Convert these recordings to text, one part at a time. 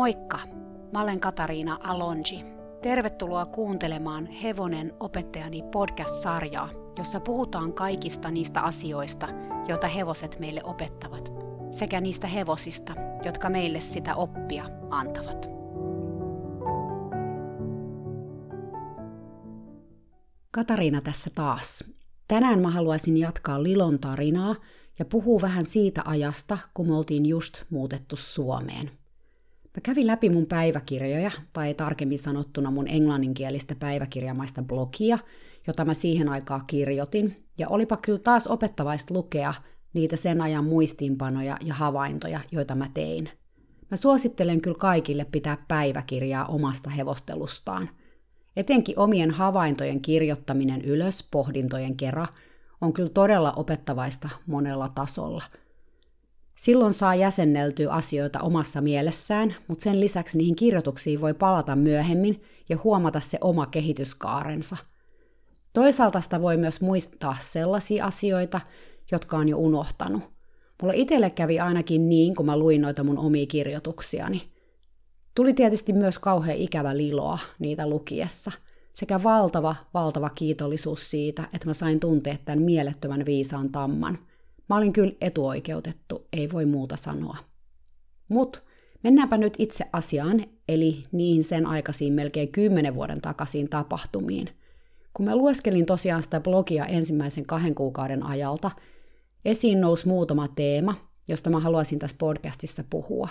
Moikka! Mä olen Katariina Alonji. Tervetuloa kuuntelemaan Hevonen opettajani podcast-sarjaa, jossa puhutaan kaikista niistä asioista, joita hevoset meille opettavat, sekä niistä hevosista, jotka meille sitä oppia antavat. Katariina tässä taas. Tänään mä haluaisin jatkaa Lilon tarinaa ja puhuu vähän siitä ajasta, kun me oltiin just muutettu Suomeen – Mä kävin läpi mun päiväkirjoja, tai tarkemmin sanottuna mun englanninkielistä päiväkirjamaista blogia, jota mä siihen aikaan kirjoitin, ja olipa kyllä taas opettavaista lukea niitä sen ajan muistiinpanoja ja havaintoja, joita mä tein. Mä suosittelen kyllä kaikille pitää päiväkirjaa omasta hevostelustaan. Etenkin omien havaintojen kirjoittaminen ylös pohdintojen kera on kyllä todella opettavaista monella tasolla – Silloin saa jäsenneltyä asioita omassa mielessään, mutta sen lisäksi niihin kirjoituksiin voi palata myöhemmin ja huomata se oma kehityskaarensa. Toisaalta sitä voi myös muistaa sellaisia asioita, jotka on jo unohtanut. Mulla itselle kävi ainakin niin, kun mä luin noita mun omia kirjoituksiani. Tuli tietysti myös kauhean ikävä liloa niitä lukiessa, sekä valtava, valtava kiitollisuus siitä, että mä sain tuntea tämän mielettömän viisaan tamman – Mä olin kyllä etuoikeutettu, ei voi muuta sanoa. Mut mennäänpä nyt itse asiaan, eli niihin sen aikaisiin melkein kymmenen vuoden takaisin tapahtumiin. Kun mä lueskelin tosiaan sitä blogia ensimmäisen kahden kuukauden ajalta, esiin nousi muutama teema, josta mä haluaisin tässä podcastissa puhua.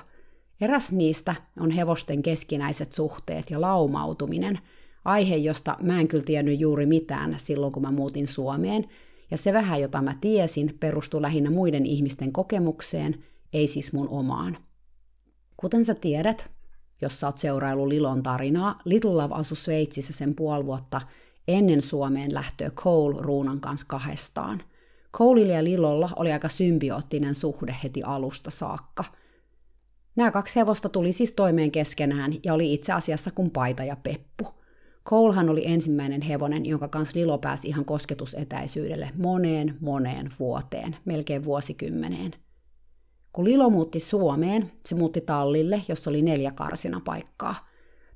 Eräs niistä on hevosten keskinäiset suhteet ja laumautuminen, aihe, josta mä en kyllä tiennyt juuri mitään silloin, kun mä muutin Suomeen – ja se vähän, jota mä tiesin, perustui lähinnä muiden ihmisten kokemukseen, ei siis mun omaan. Kuten sä tiedät, jos sä oot seurailu Lilon tarinaa, Little Love asui Sveitsissä sen puoli vuotta ennen Suomeen lähtöä Cole Ruunan kanssa kahdestaan. Coleilla ja Lilolla oli aika symbioottinen suhde heti alusta saakka. Nämä kaksi hevosta tuli siis toimeen keskenään ja oli itse asiassa kuin paita ja peppu – Colehan oli ensimmäinen hevonen, jonka kanssa Lilo pääsi ihan kosketusetäisyydelle moneen moneen vuoteen, melkein vuosikymmeneen. Kun Lilo muutti Suomeen, se muutti tallille, jossa oli neljä paikkaa.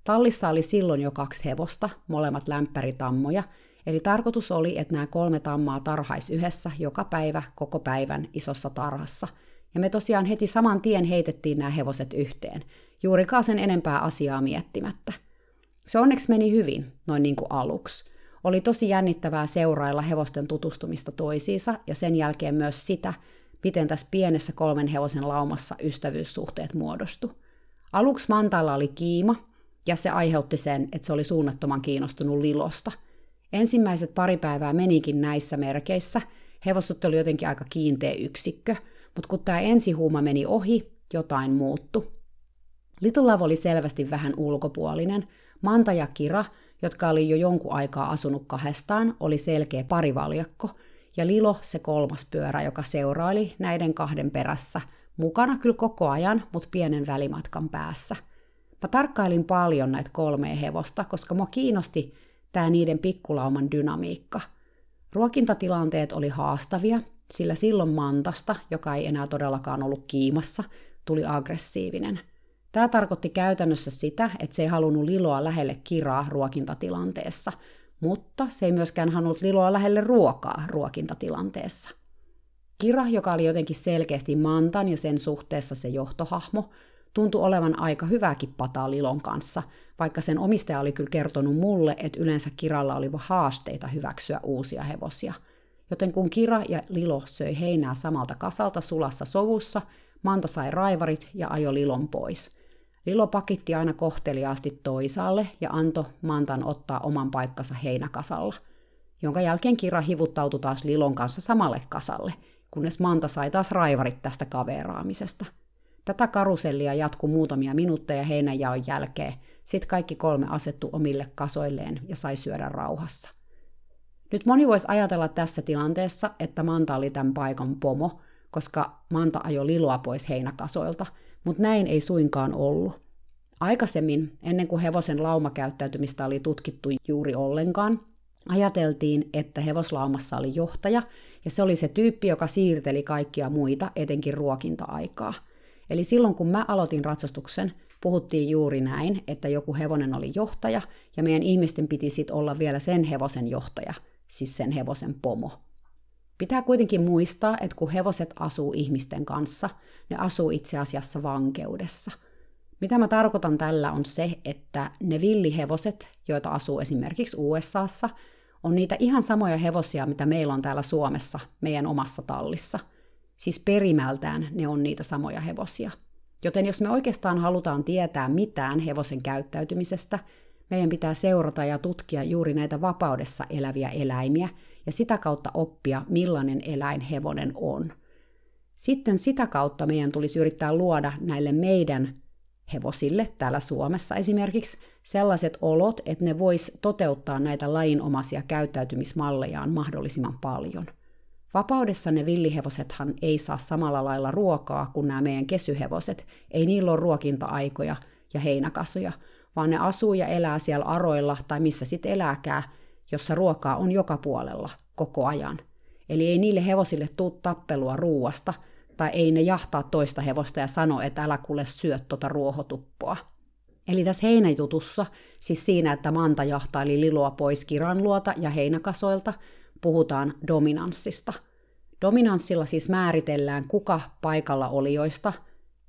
Tallissa oli silloin jo kaksi hevosta, molemmat lämpäritammoja, eli tarkoitus oli, että nämä kolme tammaa tarhais yhdessä joka päivä koko päivän isossa tarhassa. Ja me tosiaan heti saman tien heitettiin nämä hevoset yhteen, juurikaan sen enempää asiaa miettimättä. Se onneksi meni hyvin, noin niin kuin aluksi. Oli tosi jännittävää seurailla hevosten tutustumista toisiinsa ja sen jälkeen myös sitä, miten tässä pienessä kolmen hevosen laumassa ystävyyssuhteet muodostu. Aluksi Mantaalla oli kiima, ja se aiheutti sen, että se oli suunnattoman kiinnostunut Lilosta. Ensimmäiset pari päivää menikin näissä merkeissä, hevoset oli jotenkin aika kiinteä yksikkö, mutta kun tämä ensihuuma meni ohi, jotain muuttu. Little Love oli selvästi vähän ulkopuolinen, Manta ja Kira, jotka oli jo jonkun aikaa asunut kahdestaan, oli selkeä parivaljakko, ja Lilo se kolmas pyörä, joka seuraili näiden kahden perässä, mukana kyllä koko ajan, mutta pienen välimatkan päässä. Mä tarkkailin paljon näitä kolmea hevosta, koska mua kiinnosti tämä niiden pikkulauman dynamiikka. Ruokintatilanteet oli haastavia, sillä silloin Mantasta, joka ei enää todellakaan ollut kiimassa, tuli aggressiivinen – Tämä tarkoitti käytännössä sitä, että se ei halunnut Liloa lähelle kiraa ruokintatilanteessa, mutta se ei myöskään halunnut Liloa lähelle ruokaa ruokintatilanteessa. Kira, joka oli jotenkin selkeästi Mantan ja sen suhteessa se johtohahmo, tuntui olevan aika hyväkin pataa Lilon kanssa, vaikka sen omistaja oli kyllä kertonut mulle, että yleensä Kiralla oli haasteita hyväksyä uusia hevosia. Joten kun Kira ja Lilo söi heinää samalta kasalta sulassa sovussa, Manta sai raivarit ja ajo Lilon pois – Lilo pakitti aina kohteliaasti toisaalle ja antoi Mantan ottaa oman paikkansa heinäkasalla, jonka jälkeen Kira hivuttautui taas Lilon kanssa samalle kasalle, kunnes Manta sai taas raivarit tästä kaveraamisesta. Tätä karusellia jatkui muutamia minuutteja heinänjaon jälkeen, sitten kaikki kolme asettu omille kasoilleen ja sai syödä rauhassa. Nyt moni voisi ajatella tässä tilanteessa, että Manta oli tämän paikan pomo, koska Manta ajoi Liloa pois heinäkasoilta – mutta näin ei suinkaan ollut. Aikaisemmin, ennen kuin hevosen laumakäyttäytymistä oli tutkittu juuri ollenkaan, ajateltiin, että hevoslaumassa oli johtaja, ja se oli se tyyppi, joka siirteli kaikkia muita, etenkin ruokinta-aikaa. Eli silloin kun mä aloitin ratsastuksen puhuttiin juuri näin, että joku hevonen oli johtaja, ja meidän ihmisten piti sitten olla vielä sen hevosen johtaja, siis sen hevosen pomo. Pitää kuitenkin muistaa, että kun hevoset asuu ihmisten kanssa, ne asuu itse asiassa vankeudessa. Mitä mä tarkoitan tällä on se, että ne villihevoset, joita asuu esimerkiksi USAssa, on niitä ihan samoja hevosia, mitä meillä on täällä Suomessa meidän omassa tallissa. Siis perimältään ne on niitä samoja hevosia. Joten jos me oikeastaan halutaan tietää mitään hevosen käyttäytymisestä, meidän pitää seurata ja tutkia juuri näitä vapaudessa eläviä eläimiä ja sitä kautta oppia, millainen eläin hevonen on. Sitten sitä kautta meidän tulisi yrittää luoda näille meidän hevosille täällä Suomessa esimerkiksi sellaiset olot, että ne vois toteuttaa näitä lajinomaisia käyttäytymismallejaan mahdollisimman paljon. Vapaudessa ne villihevosethan ei saa samalla lailla ruokaa kuin nämä meidän kesyhevoset. Ei niillä ole ruokinta-aikoja ja heinäkasuja, vaan ne asuu ja elää siellä aroilla tai missä sitten elääkään, jossa ruokaa on joka puolella koko ajan. Eli ei niille hevosille tuu tappelua ruuasta, tai ei ne jahtaa toista hevosta ja sano, että älä kuule syö tuota ruohotuppoa. Eli tässä heinäjutussa, siis siinä, että Manta jahtaili liloa pois kiranluota ja heinäkasoilta, puhutaan dominanssista. Dominanssilla siis määritellään, kuka paikalla olijoista,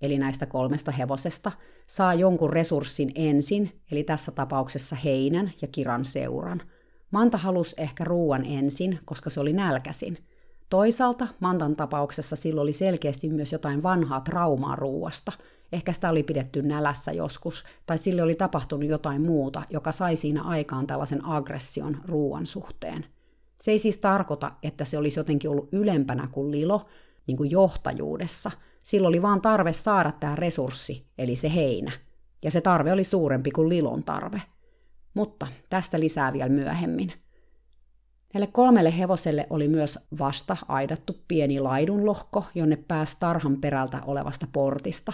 eli näistä kolmesta hevosesta, saa jonkun resurssin ensin, eli tässä tapauksessa heinän ja kiran seuran. Manta halusi ehkä ruuan ensin, koska se oli nälkäsin – Toisaalta Mantan tapauksessa sillä oli selkeästi myös jotain vanhaa traumaa ruuasta. Ehkä sitä oli pidetty nälässä joskus, tai sille oli tapahtunut jotain muuta, joka sai siinä aikaan tällaisen aggression ruuan suhteen. Se ei siis tarkoita, että se olisi jotenkin ollut ylempänä kuin Lilo, niin kuin johtajuudessa. Sillä oli vaan tarve saada tämä resurssi, eli se heinä. Ja se tarve oli suurempi kuin Lilon tarve. Mutta tästä lisää vielä myöhemmin. Näille kolmelle hevoselle oli myös vasta aidattu pieni laidunlohko, jonne pääsi tarhan perältä olevasta portista.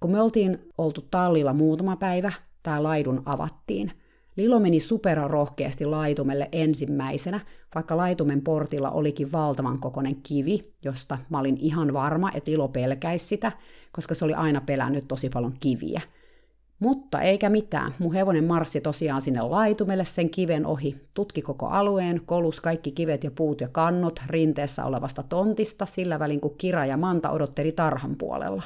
Kun me oltiin oltu tallilla muutama päivä, tämä laidun avattiin. Lilo meni rohkeasti laitumelle ensimmäisenä, vaikka laitumen portilla olikin valtavan kokoinen kivi, josta mä olin ihan varma, että Lilo pelkäisi sitä, koska se oli aina pelännyt tosi paljon kiviä – mutta eikä mitään. Mun hevonen marssi tosiaan sinne laitumelle sen kiven ohi, tutki koko alueen, kolus kaikki kivet ja puut ja kannot rinteessä olevasta tontista sillä välin, kun Kira ja Manta odotteli tarhan puolella.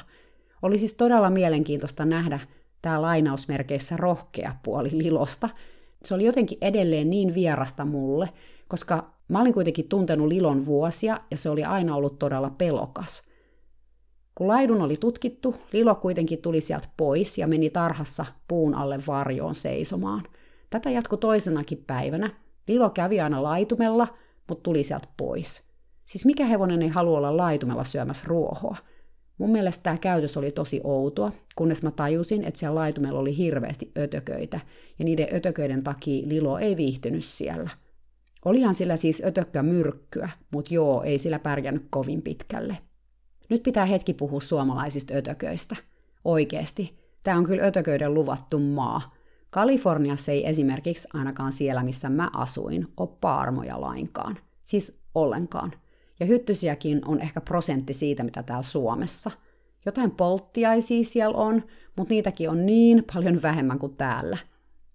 Oli siis todella mielenkiintoista nähdä tämä lainausmerkeissä rohkea puoli Lilosta. Se oli jotenkin edelleen niin vierasta mulle, koska mä olin kuitenkin tuntenut Lilon vuosia ja se oli aina ollut todella pelokas – kun laidun oli tutkittu, Lilo kuitenkin tuli sieltä pois ja meni tarhassa puun alle varjoon seisomaan. Tätä jatkui toisenakin päivänä. Lilo kävi aina laitumella, mutta tuli sieltä pois. Siis mikä hevonen ei halua olla laitumella syömässä ruohoa? Mun mielestä tämä käytös oli tosi outoa, kunnes mä tajusin, että siellä laitumella oli hirveästi ötököitä, ja niiden ötököiden takia Lilo ei viihtynyt siellä. Olihan sillä siis ötökkä myrkkyä, mutta joo, ei sillä pärjännyt kovin pitkälle. Nyt pitää hetki puhua suomalaisista ötököistä. Oikeesti. Tämä on kyllä ötököiden luvattu maa. Kaliforniassa ei esimerkiksi ainakaan siellä, missä mä asuin, ole paarmoja lainkaan. Siis ollenkaan. Ja hyttysiäkin on ehkä prosentti siitä, mitä täällä Suomessa. Jotain polttiaisia siellä on, mutta niitäkin on niin paljon vähemmän kuin täällä.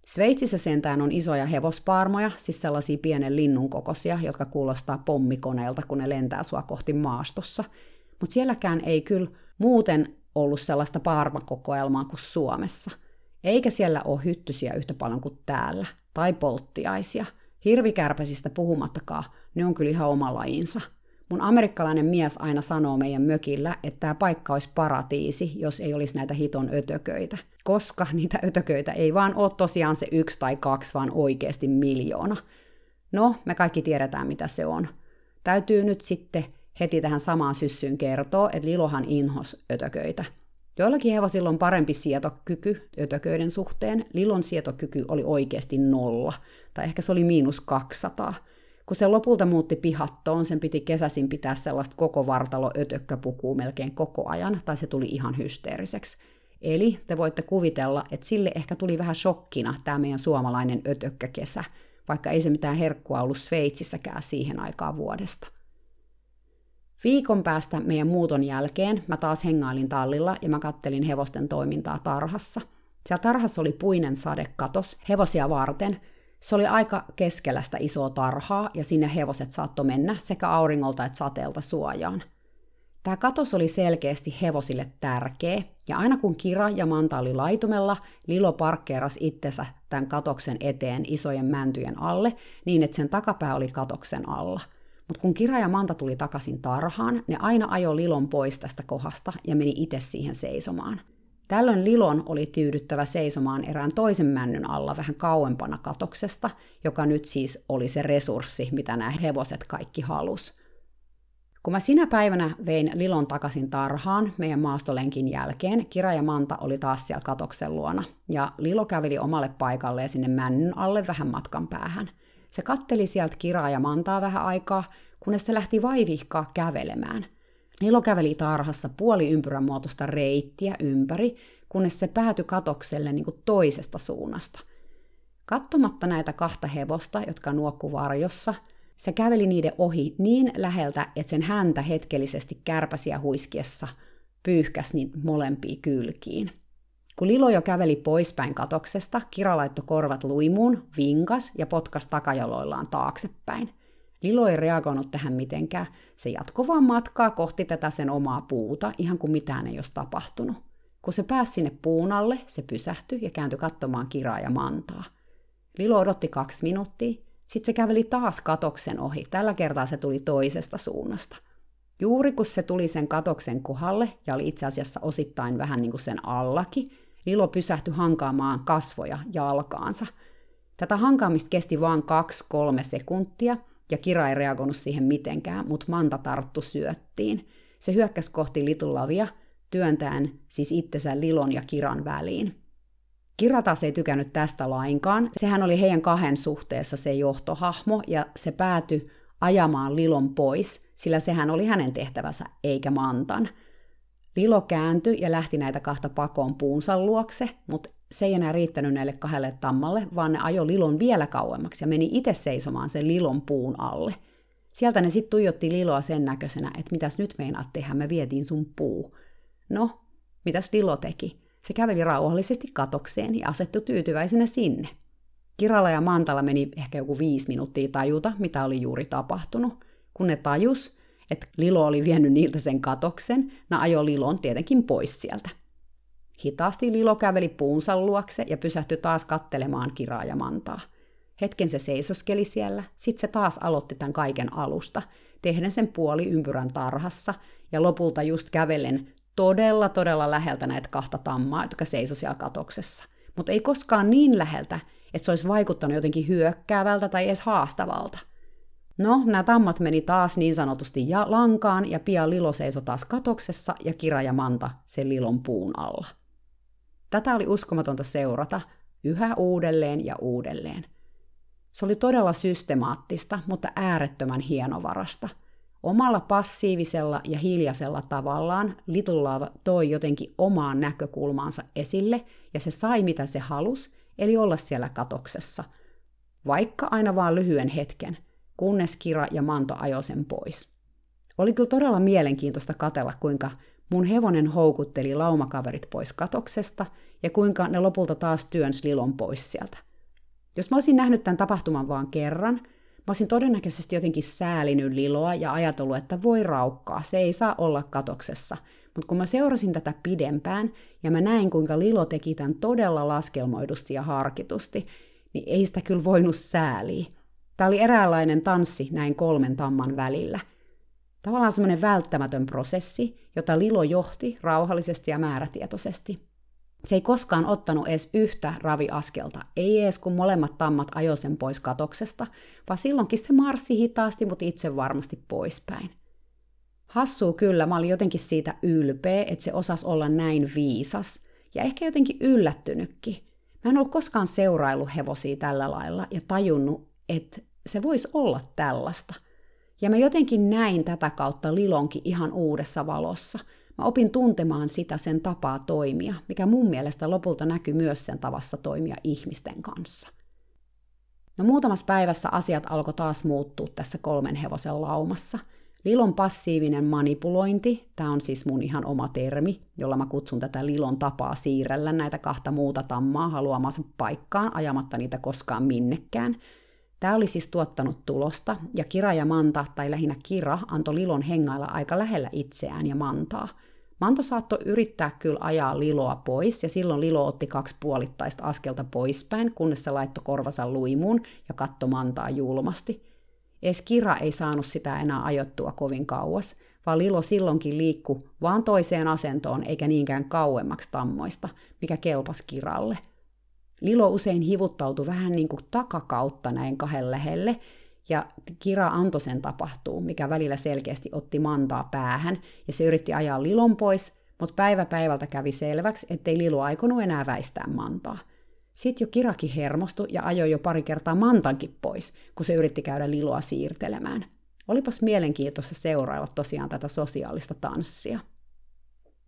Sveitsissä sentään on isoja hevospaarmoja, siis sellaisia pienen linnun kokoisia, jotka kuulostaa pommikoneelta, kun ne lentää sua kohti maastossa – mutta sielläkään ei kyllä muuten ollut sellaista parmakokoelmaa kuin Suomessa. Eikä siellä ole hyttysiä yhtä paljon kuin täällä, tai polttiaisia. Hirvikärpäsistä puhumattakaan, ne on kyllä ihan oma lajinsa. Mun amerikkalainen mies aina sanoo meidän mökillä, että tämä paikka olisi paratiisi, jos ei olisi näitä hiton ötököitä. Koska niitä ötököitä ei vaan ole tosiaan se yksi tai kaksi, vaan oikeasti miljoona. No, me kaikki tiedetään, mitä se on. Täytyy nyt sitten heti tähän samaan syssyyn kertoo, että Lilohan inhos ötököitä. Joillakin hevosilla on parempi sietokyky ötököiden suhteen. Lilon sietokyky oli oikeasti nolla, tai ehkä se oli miinus 200. Kun se lopulta muutti pihattoon, sen piti kesäsin pitää sellaista koko vartalo ötökkäpukua melkein koko ajan, tai se tuli ihan hysteeriseksi. Eli te voitte kuvitella, että sille ehkä tuli vähän shokkina tämä meidän suomalainen ötökkäkesä, vaikka ei se mitään herkkua ollut Sveitsissäkään siihen aikaan vuodesta. Viikon päästä meidän muuton jälkeen mä taas hengailin tallilla ja mä kattelin hevosten toimintaa tarhassa. Siellä tarhassa oli puinen sadekatos hevosia varten. Se oli aika keskellä sitä isoa tarhaa ja sinne hevoset saattoi mennä sekä auringolta että sateelta suojaan. Tämä katos oli selkeästi hevosille tärkeä, ja aina kun Kira ja Manta oli laitumella, Lilo parkkeeras itsensä tämän katoksen eteen isojen mäntyjen alle, niin että sen takapää oli katoksen alla – mutta kun Kira ja Manta tuli takaisin tarhaan, ne aina ajoi Lilon pois tästä kohdasta ja meni itse siihen seisomaan. Tällöin Lilon oli tyydyttävä seisomaan erään toisen männyn alla vähän kauempana katoksesta, joka nyt siis oli se resurssi, mitä nämä hevoset kaikki halus. Kun mä sinä päivänä vein Lilon takaisin tarhaan meidän maastolenkin jälkeen, Kira ja Manta oli taas siellä katoksen luona, ja Lilo käveli omalle paikalleen sinne männyn alle vähän matkan päähän. Se katteli sieltä kiraa ja mantaa vähän aikaa, kunnes se lähti vaivihkaa kävelemään. Nilo käveli tarhassa puoli ympyrän muotoista reittiä ympäri, kunnes se päätyi katokselle niin kuin toisesta suunnasta. Kattomatta näitä kahta hevosta, jotka nuokku varjossa, se käveli niiden ohi niin läheltä, että sen häntä hetkellisesti kärpäsiä huiskiessa pyyhkäsi niitä molempia kylkiin. Kun Lilo jo käveli poispäin katoksesta, Kira laittoi korvat luimuun, vinkas ja potkas takajaloillaan taaksepäin. Lilo ei reagoinut tähän mitenkään. Se jatkoi vaan matkaa kohti tätä sen omaa puuta, ihan kuin mitään ei olisi tapahtunut. Kun se pääsi sinne puun alle, se pysähtyi ja kääntyi katsomaan Kiraa ja Mantaa. Lilo odotti kaksi minuuttia, sitten se käveli taas katoksen ohi. Tällä kertaa se tuli toisesta suunnasta. Juuri kun se tuli sen katoksen kohdalle, ja oli itse asiassa osittain vähän niin kuin sen allakin, Lilo pysähtyi hankaamaan kasvoja jalkaansa. Tätä hankaamista kesti vain kaksi kolme sekuntia, ja Kira ei reagoinut siihen mitenkään, mutta Manta tarttu syöttiin. Se hyökkäsi kohti Litulavia, työntäen siis itsensä Lilon ja Kiran väliin. Kira taas ei tykännyt tästä lainkaan. Sehän oli heidän kahden suhteessa se johtohahmo, ja se päätyi ajamaan Lilon pois, sillä sehän oli hänen tehtävänsä, eikä Mantan – Lilo kääntyi ja lähti näitä kahta pakoon puunsa luokse, mutta se ei enää riittänyt näille kahdelle tammalle, vaan ne ajo Lilon vielä kauemmaksi ja meni itse seisomaan sen Lilon puun alle. Sieltä ne sitten tuijotti Liloa sen näköisenä, että mitäs nyt meinaat tehdä, me vietiin sun puu. No, mitäs Lilo teki? Se käveli rauhallisesti katokseen ja asettui tyytyväisenä sinne. Kiralla ja Mantalla meni ehkä joku viisi minuuttia tajuta, mitä oli juuri tapahtunut. Kun ne tajus, että Lilo oli vienyt niiltä sen katoksen, na ajo Lilon tietenkin pois sieltä. Hitaasti Lilo käveli puunsa luokse ja pysähtyi taas kattelemaan kiraa ja mantaa. Hetken se seisoskeli siellä, sitten se taas aloitti tämän kaiken alusta, tehden sen puoli ympyrän tarhassa ja lopulta just kävellen todella todella läheltä näitä kahta tammaa, jotka seisoi siellä katoksessa. Mutta ei koskaan niin läheltä, että se olisi vaikuttanut jotenkin hyökkäävältä tai edes haastavalta. No, nämä tammat meni taas niin sanotusti ja lankaan, ja pian Lilo seisoi taas katoksessa ja Kira ja Manta sen Lilon puun alla. Tätä oli uskomatonta seurata yhä uudelleen ja uudelleen. Se oli todella systemaattista, mutta äärettömän hienovarasta. Omalla passiivisella ja hiljaisella tavallaan Little Love toi jotenkin omaan näkökulmaansa esille, ja se sai mitä se halusi, eli olla siellä katoksessa. Vaikka aina vaan lyhyen hetken – kunnes Kira ja Manto ajoi sen pois. Oli kyllä todella mielenkiintoista katella, kuinka mun hevonen houkutteli laumakaverit pois katoksesta ja kuinka ne lopulta taas työnsi Lilon pois sieltä. Jos mä olisin nähnyt tämän tapahtuman vaan kerran, mä olisin todennäköisesti jotenkin säälinyt Liloa ja ajatellut, että voi raukkaa, se ei saa olla katoksessa. Mutta kun mä seurasin tätä pidempään ja mä näin, kuinka Lilo teki tämän todella laskelmoidusti ja harkitusti, niin ei sitä kyllä voinut sääliä. Tämä oli eräänlainen tanssi näin kolmen tamman välillä. Tavallaan semmoinen välttämätön prosessi, jota Lilo johti rauhallisesti ja määrätietoisesti. Se ei koskaan ottanut edes yhtä raviaskelta, ei edes kun molemmat tammat ajoi sen pois katoksesta, vaan silloinkin se marssi hitaasti, mutta itse varmasti poispäin. Hassuu kyllä, mä olin jotenkin siitä ylpeä, että se osasi olla näin viisas, ja ehkä jotenkin yllättynytkin. Mä en ollut koskaan seuraillut hevosia tällä lailla ja tajunnut, että se voisi olla tällaista. Ja mä jotenkin näin tätä kautta Lilonkin ihan uudessa valossa. Mä opin tuntemaan sitä sen tapaa toimia, mikä mun mielestä lopulta näkyy myös sen tavassa toimia ihmisten kanssa. No muutamassa päivässä asiat alkoi taas muuttua tässä kolmen hevosen laumassa. Lilon passiivinen manipulointi, tämä on siis mun ihan oma termi, jolla mä kutsun tätä Lilon tapaa siirrellä näitä kahta muuta tammaa haluamansa paikkaan ajamatta niitä koskaan minnekään. Tämä oli siis tuottanut tulosta, ja Kira ja Manta, tai lähinnä Kira, antoi Lilon hengailla aika lähellä itseään ja Mantaa. Manta saattoi yrittää kyllä ajaa Liloa pois, ja silloin Lilo otti kaksi puolittaista askelta poispäin, kunnes se laittoi korvansa luimuun ja katto Mantaa julmasti – Ees Kira ei saanut sitä enää ajottua kovin kauas, vaan Lilo silloinkin liikku vaan toiseen asentoon eikä niinkään kauemmaksi tammoista, mikä kelpas Kiralle. Lilo usein hivuttautui vähän niin kuin takakautta näin kahden lähelle, ja Kira antoi sen tapahtuu, mikä välillä selkeästi otti mantaa päähän, ja se yritti ajaa Lilon pois, mutta päivä päivältä kävi selväksi, ettei Lilo aikonut enää väistää mantaa – sitten jo Kiraki hermostui ja ajoi jo pari kertaa Mantankin pois, kun se yritti käydä Liloa siirtelemään. Olipas mielenkiintoista seurailla tosiaan tätä sosiaalista tanssia.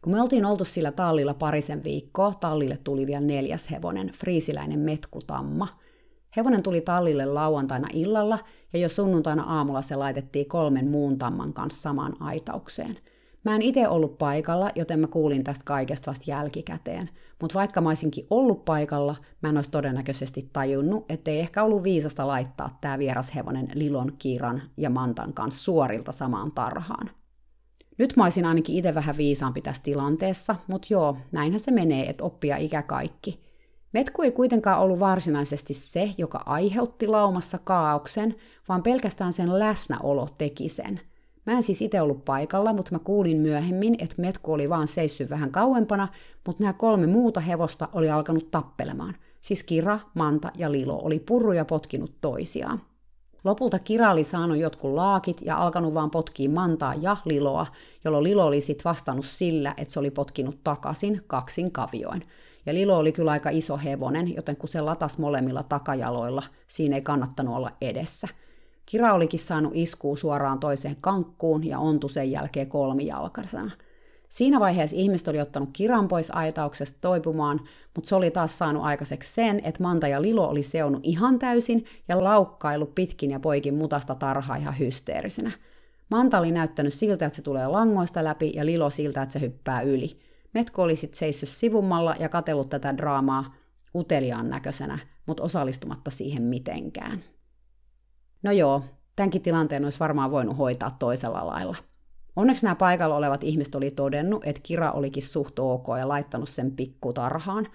Kun me oltiin oltu sillä tallilla parisen viikkoa, tallille tuli vielä neljäs hevonen, friisiläinen metkutamma. Hevonen tuli tallille lauantaina illalla ja jo sunnuntaina aamulla se laitettiin kolmen muun tamman kanssa samaan aitaukseen – Mä en itse ollut paikalla, joten mä kuulin tästä kaikesta vasta jälkikäteen. Mutta vaikka mä olisinkin ollut paikalla, mä en olisi todennäköisesti tajunnut, ettei ehkä ollut viisasta laittaa tämä vierashevonen Lilon, Kiiran ja Mantan kanssa suorilta samaan tarhaan. Nyt mä olisin ainakin itse vähän viisaampi tässä tilanteessa, mutta joo, näinhän se menee, että oppia ikä kaikki. Metku ei kuitenkaan ollut varsinaisesti se, joka aiheutti laumassa kaauksen, vaan pelkästään sen läsnäolo teki sen – Mä en siis itse ollut paikalla, mutta mä kuulin myöhemmin, että Metku oli vaan seissyt vähän kauempana, mutta nämä kolme muuta hevosta oli alkanut tappelemaan. Siis Kira, Manta ja Lilo oli purruja potkinut toisiaan. Lopulta Kira oli saanut jotkut laakit ja alkanut vaan potkia Mantaa ja Liloa, jolloin Lilo oli sitten vastannut sillä, että se oli potkinut takaisin kaksin kavioin. Ja Lilo oli kyllä aika iso hevonen, joten kun se latas molemmilla takajaloilla, siinä ei kannattanut olla edessä – Kira olikin saanut iskuu suoraan toiseen kankkuun ja ontu sen jälkeen kolmijalkaisena. Siinä vaiheessa ihmiset oli ottanut Kiran pois aitauksesta toipumaan, mutta se oli taas saanut aikaiseksi sen, että Manta ja Lilo oli seonnut ihan täysin ja laukkailu pitkin ja poikin mutasta tarhaa ihan hysteerisenä. Manta oli näyttänyt siltä, että se tulee langoista läpi ja Lilo siltä, että se hyppää yli. Metko oli sitten seissyt sivummalla ja katellut tätä draamaa uteliaan näköisenä, mutta osallistumatta siihen mitenkään. No joo, tämänkin tilanteen olisi varmaan voinut hoitaa toisella lailla. Onneksi nämä paikalla olevat ihmiset oli todennut, että Kira olikin suht ok ja laittanut sen pikkutarhaan.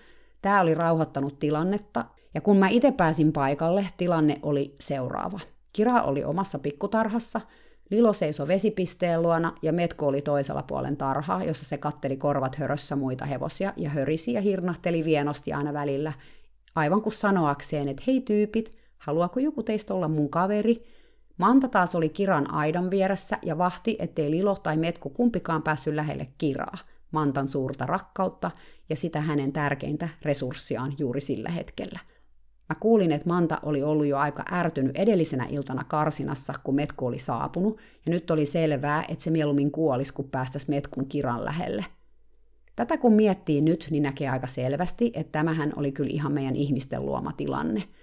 Tämä oli rauhoittanut tilannetta, ja kun mä itse pääsin paikalle, tilanne oli seuraava. Kira oli omassa pikkutarhassa, Lilo seisoi vesipisteen luona ja Metko oli toisella puolen tarhaa, jossa se katteli korvat hörössä muita hevosia ja hörisi ja hirnahteli vienosti aina välillä, aivan kuin sanoakseen, että hei tyypit, Haluaako joku teistä olla mun kaveri? Manta taas oli Kiran aidan vieressä ja vahti, ettei Lilo tai Metku kumpikaan päässyt lähelle Kiraa, Mantan suurta rakkautta ja sitä hänen tärkeintä resurssiaan juuri sillä hetkellä. Mä kuulin, että Manta oli ollut jo aika ärtynyt edellisenä iltana karsinassa, kun Metku oli saapunut, ja nyt oli selvää, että se mieluummin kuolisi, kun päästäisi Metkun Kiran lähelle. Tätä kun miettii nyt, niin näkee aika selvästi, että tämähän oli kyllä ihan meidän ihmisten luoma tilanne –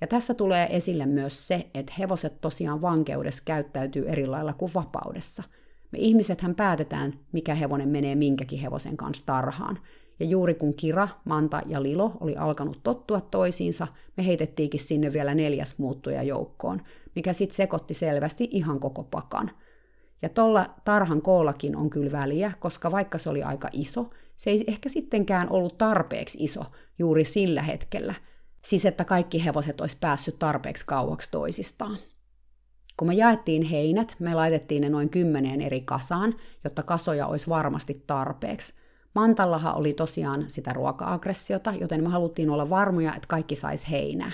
ja tässä tulee esille myös se, että hevoset tosiaan vankeudessa käyttäytyy eri lailla kuin vapaudessa. Me ihmisethän päätetään, mikä hevonen menee minkäkin hevosen kanssa tarhaan. Ja juuri kun Kira, Manta ja Lilo oli alkanut tottua toisiinsa, me heitettiinkin sinne vielä neljäs muuttuja joukkoon, mikä sitten sekoitti selvästi ihan koko pakan. Ja tuolla tarhan koollakin on kyllä väliä, koska vaikka se oli aika iso, se ei ehkä sittenkään ollut tarpeeksi iso juuri sillä hetkellä – Siis että kaikki hevoset olisi päässyt tarpeeksi kauaksi toisistaan. Kun me jaettiin heinät, me laitettiin ne noin kymmeneen eri kasaan, jotta kasoja olisi varmasti tarpeeksi. Mantallahan oli tosiaan sitä ruoka-aggressiota, joten me haluttiin olla varmoja, että kaikki sais heinää.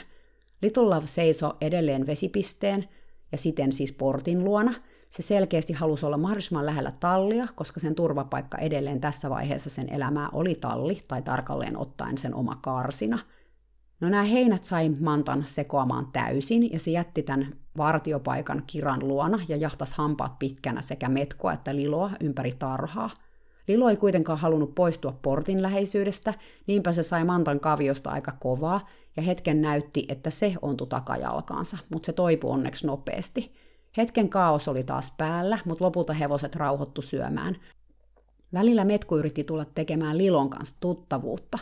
Little Love seisoi edelleen vesipisteen ja siten siis portin luona. Se selkeästi halusi olla mahdollisimman lähellä tallia, koska sen turvapaikka edelleen tässä vaiheessa sen elämää oli talli, tai tarkalleen ottaen sen oma karsina – No nämä heinät sai Mantan sekoamaan täysin ja se jätti tämän vartiopaikan kiran luona ja jahtas hampaat pitkänä sekä metkoa että liloa ympäri tarhaa. Lilo ei kuitenkaan halunnut poistua portin läheisyydestä, niinpä se sai Mantan kaviosta aika kovaa ja hetken näytti, että se ontui takajalkaansa, mutta se toipui onneksi nopeasti. Hetken kaos oli taas päällä, mutta lopulta hevoset rauhoittu syömään. Välillä Metku yritti tulla tekemään Lilon kanssa tuttavuutta.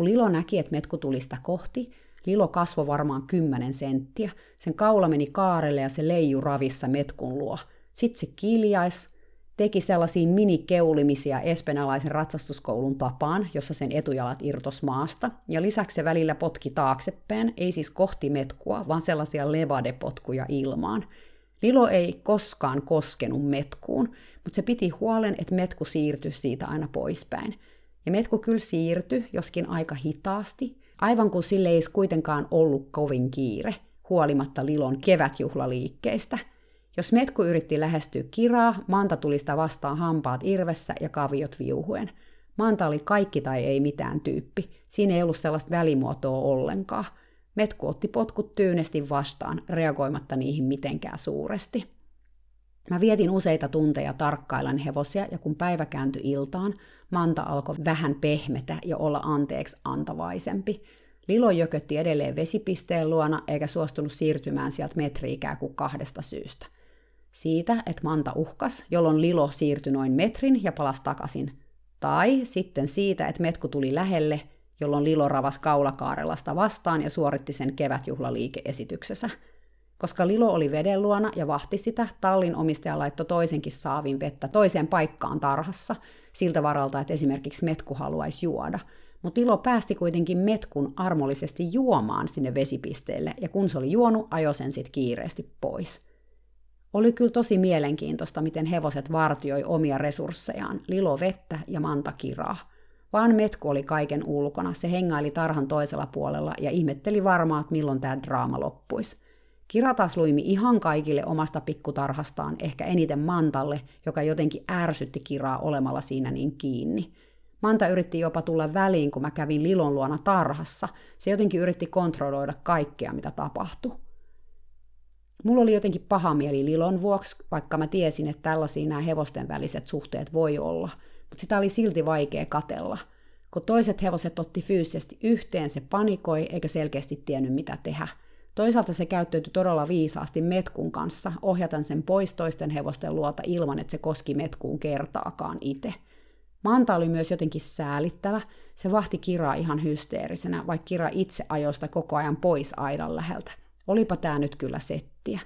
Kun Lilo näki, että Metku tuli sitä kohti, Lilo kasvoi varmaan 10 senttiä. Sen kaula meni kaarelle ja se leiju ravissa Metkun luo. Sitten se kiljais, teki sellaisia minikeulimisia espanjalaisen ratsastuskoulun tapaan, jossa sen etujalat irtos maasta, ja lisäksi se välillä potki taaksepäin, ei siis kohti metkua, vaan sellaisia levadepotkuja ilmaan. Lilo ei koskaan koskenut metkuun, mutta se piti huolen, että metku siirtyi siitä aina poispäin. Ja metku kyllä siirtyi, joskin aika hitaasti, aivan kuin sille ei kuitenkaan ollut kovin kiire, huolimatta Lilon kevätjuhlaliikkeistä – jos metku yritti lähestyä kiraa, Manta tuli sitä vastaan hampaat irvessä ja kaviot viuhuen. Manta oli kaikki tai ei mitään tyyppi. Siinä ei ollut sellaista välimuotoa ollenkaan. Metku otti potkut tyynesti vastaan, reagoimatta niihin mitenkään suuresti. Mä vietin useita tunteja tarkkailen hevosia, ja kun päivä kääntyi iltaan, Manta alkoi vähän pehmetä ja olla anteeksi antavaisempi. Lilo jökötti edelleen vesipisteen luona, eikä suostunut siirtymään sieltä metriikää kuin kahdesta syystä – siitä, että Manta uhkas, jolloin Lilo siirtyi noin metrin ja palasi takaisin. Tai sitten siitä, että Metku tuli lähelle, jolloin Lilo ravas kaulakaarelasta vastaan ja suoritti sen kevätjuhlaliikeesityksessä. Koska Lilo oli veden luona ja vahti sitä, tallin omistaja laittoi toisenkin saavin vettä toiseen paikkaan tarhassa, siltä varalta, että esimerkiksi Metku haluaisi juoda. Mutta Lilo päästi kuitenkin Metkun armollisesti juomaan sinne vesipisteelle, ja kun se oli juonut, ajoi sen sitten kiireesti pois – oli kyllä tosi mielenkiintoista, miten hevoset vartioi omia resurssejaan, lilo vettä ja manta kiraa. Vaan Metku oli kaiken ulkona, se hengaili tarhan toisella puolella ja ihmetteli varmaan, milloin tämä draama loppuisi. Kira taas luimi ihan kaikille omasta pikkutarhastaan, ehkä eniten Mantalle, joka jotenkin ärsytti Kiraa olemalla siinä niin kiinni. Manta yritti jopa tulla väliin, kun mä kävin Lilon luona tarhassa. Se jotenkin yritti kontrolloida kaikkea, mitä tapahtui. Mulla oli jotenkin paha mieli Lilon vuoksi, vaikka mä tiesin, että tällaisia nämä hevosten väliset suhteet voi olla, mutta sitä oli silti vaikea katella. Kun toiset hevoset otti fyysisesti yhteen, se panikoi eikä selkeästi tiennyt mitä tehdä. Toisaalta se käyttäytyi todella viisaasti metkun kanssa, ohjaten sen pois toisten hevosten luota ilman, että se koski metkuun kertaakaan itse. Manta oli myös jotenkin säälittävä, se vahti Kiraa ihan hysteerisenä, vaikka Kira itse ajoista koko ajan pois aidan läheltä. Olipa tämä nyt kyllä settiä.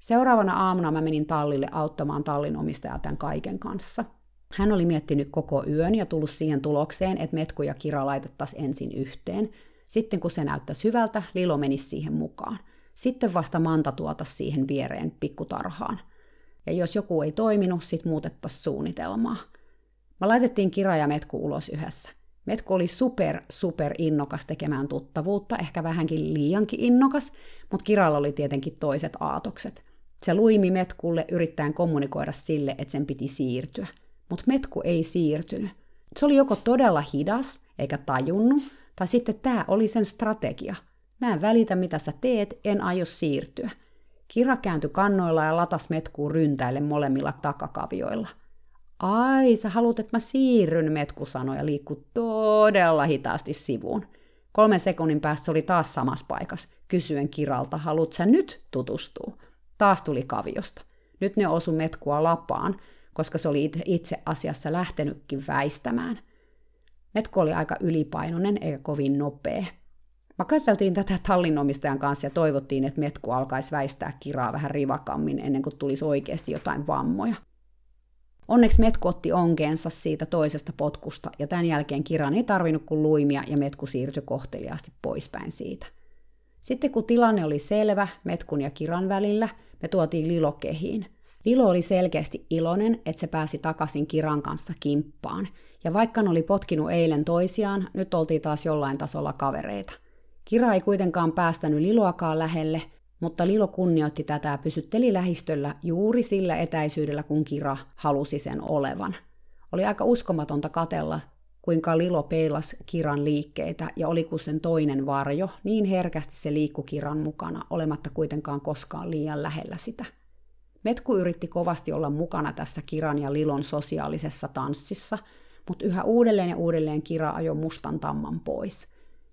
Seuraavana aamuna mä menin tallille auttamaan tallin omistajaa tämän kaiken kanssa. Hän oli miettinyt koko yön ja tullut siihen tulokseen, että Metku ja Kira laitettaisiin ensin yhteen. Sitten kun se näyttäisi hyvältä, Lilo menisi siihen mukaan. Sitten vasta Manta tuota siihen viereen pikkutarhaan. Ja jos joku ei toiminut, sit muutettaisiin suunnitelmaa. Mä laitettiin Kira ja Metku ulos yhdessä. Metku oli super, super innokas tekemään tuttavuutta, ehkä vähänkin liiankin innokas, mutta Kiralla oli tietenkin toiset aatokset. Se luimi Metkulle yrittäen kommunikoida sille, että sen piti siirtyä. Mutta Metku ei siirtynyt. Se oli joko todella hidas, eikä tajunnut, tai sitten tämä oli sen strategia. Mä en välitä, mitä sä teet, en aio siirtyä. Kira kääntyi kannoilla ja latas Metkuun ryntäille molemmilla takakavioilla. Ai, sä haluat, että mä siirryn, Metku sanoi ja liikkui todella hitaasti sivuun. Kolmen sekunnin päässä oli taas samassa paikassa, kysyen Kiralta, haluat sä nyt tutustua? Taas tuli kaviosta. Nyt ne osu Metkua lapaan, koska se oli itse asiassa lähtenytkin väistämään. Metku oli aika ylipainoinen eikä kovin nopea. Mä katseltiin tätä tallinomistajan kanssa ja toivottiin, että Metku alkaisi väistää kiraa vähän rivakammin ennen kuin tulisi oikeasti jotain vammoja. Onneksi Metku otti onkeensa siitä toisesta potkusta, ja tämän jälkeen Kiran ei tarvinnut kuin luimia, ja Metku siirtyi kohteliaasti poispäin siitä. Sitten kun tilanne oli selvä Metkun ja Kiran välillä, me tuotiin Lilo kehiin. Lilo oli selkeästi iloinen, että se pääsi takaisin Kiran kanssa kimppaan, ja vaikka ne oli potkinut eilen toisiaan, nyt oltiin taas jollain tasolla kavereita. Kira ei kuitenkaan päästänyt Liloakaan lähelle, mutta Lilo kunnioitti tätä ja pysytteli lähistöllä juuri sillä etäisyydellä, kun Kira halusi sen olevan. Oli aika uskomatonta katella, kuinka Lilo peilas Kiran liikkeitä ja oli kuin sen toinen varjo, niin herkästi se liikkui Kiran mukana, olematta kuitenkaan koskaan liian lähellä sitä. Metku yritti kovasti olla mukana tässä Kiran ja Lilon sosiaalisessa tanssissa, mutta yhä uudelleen ja uudelleen Kira ajoi mustan tamman pois.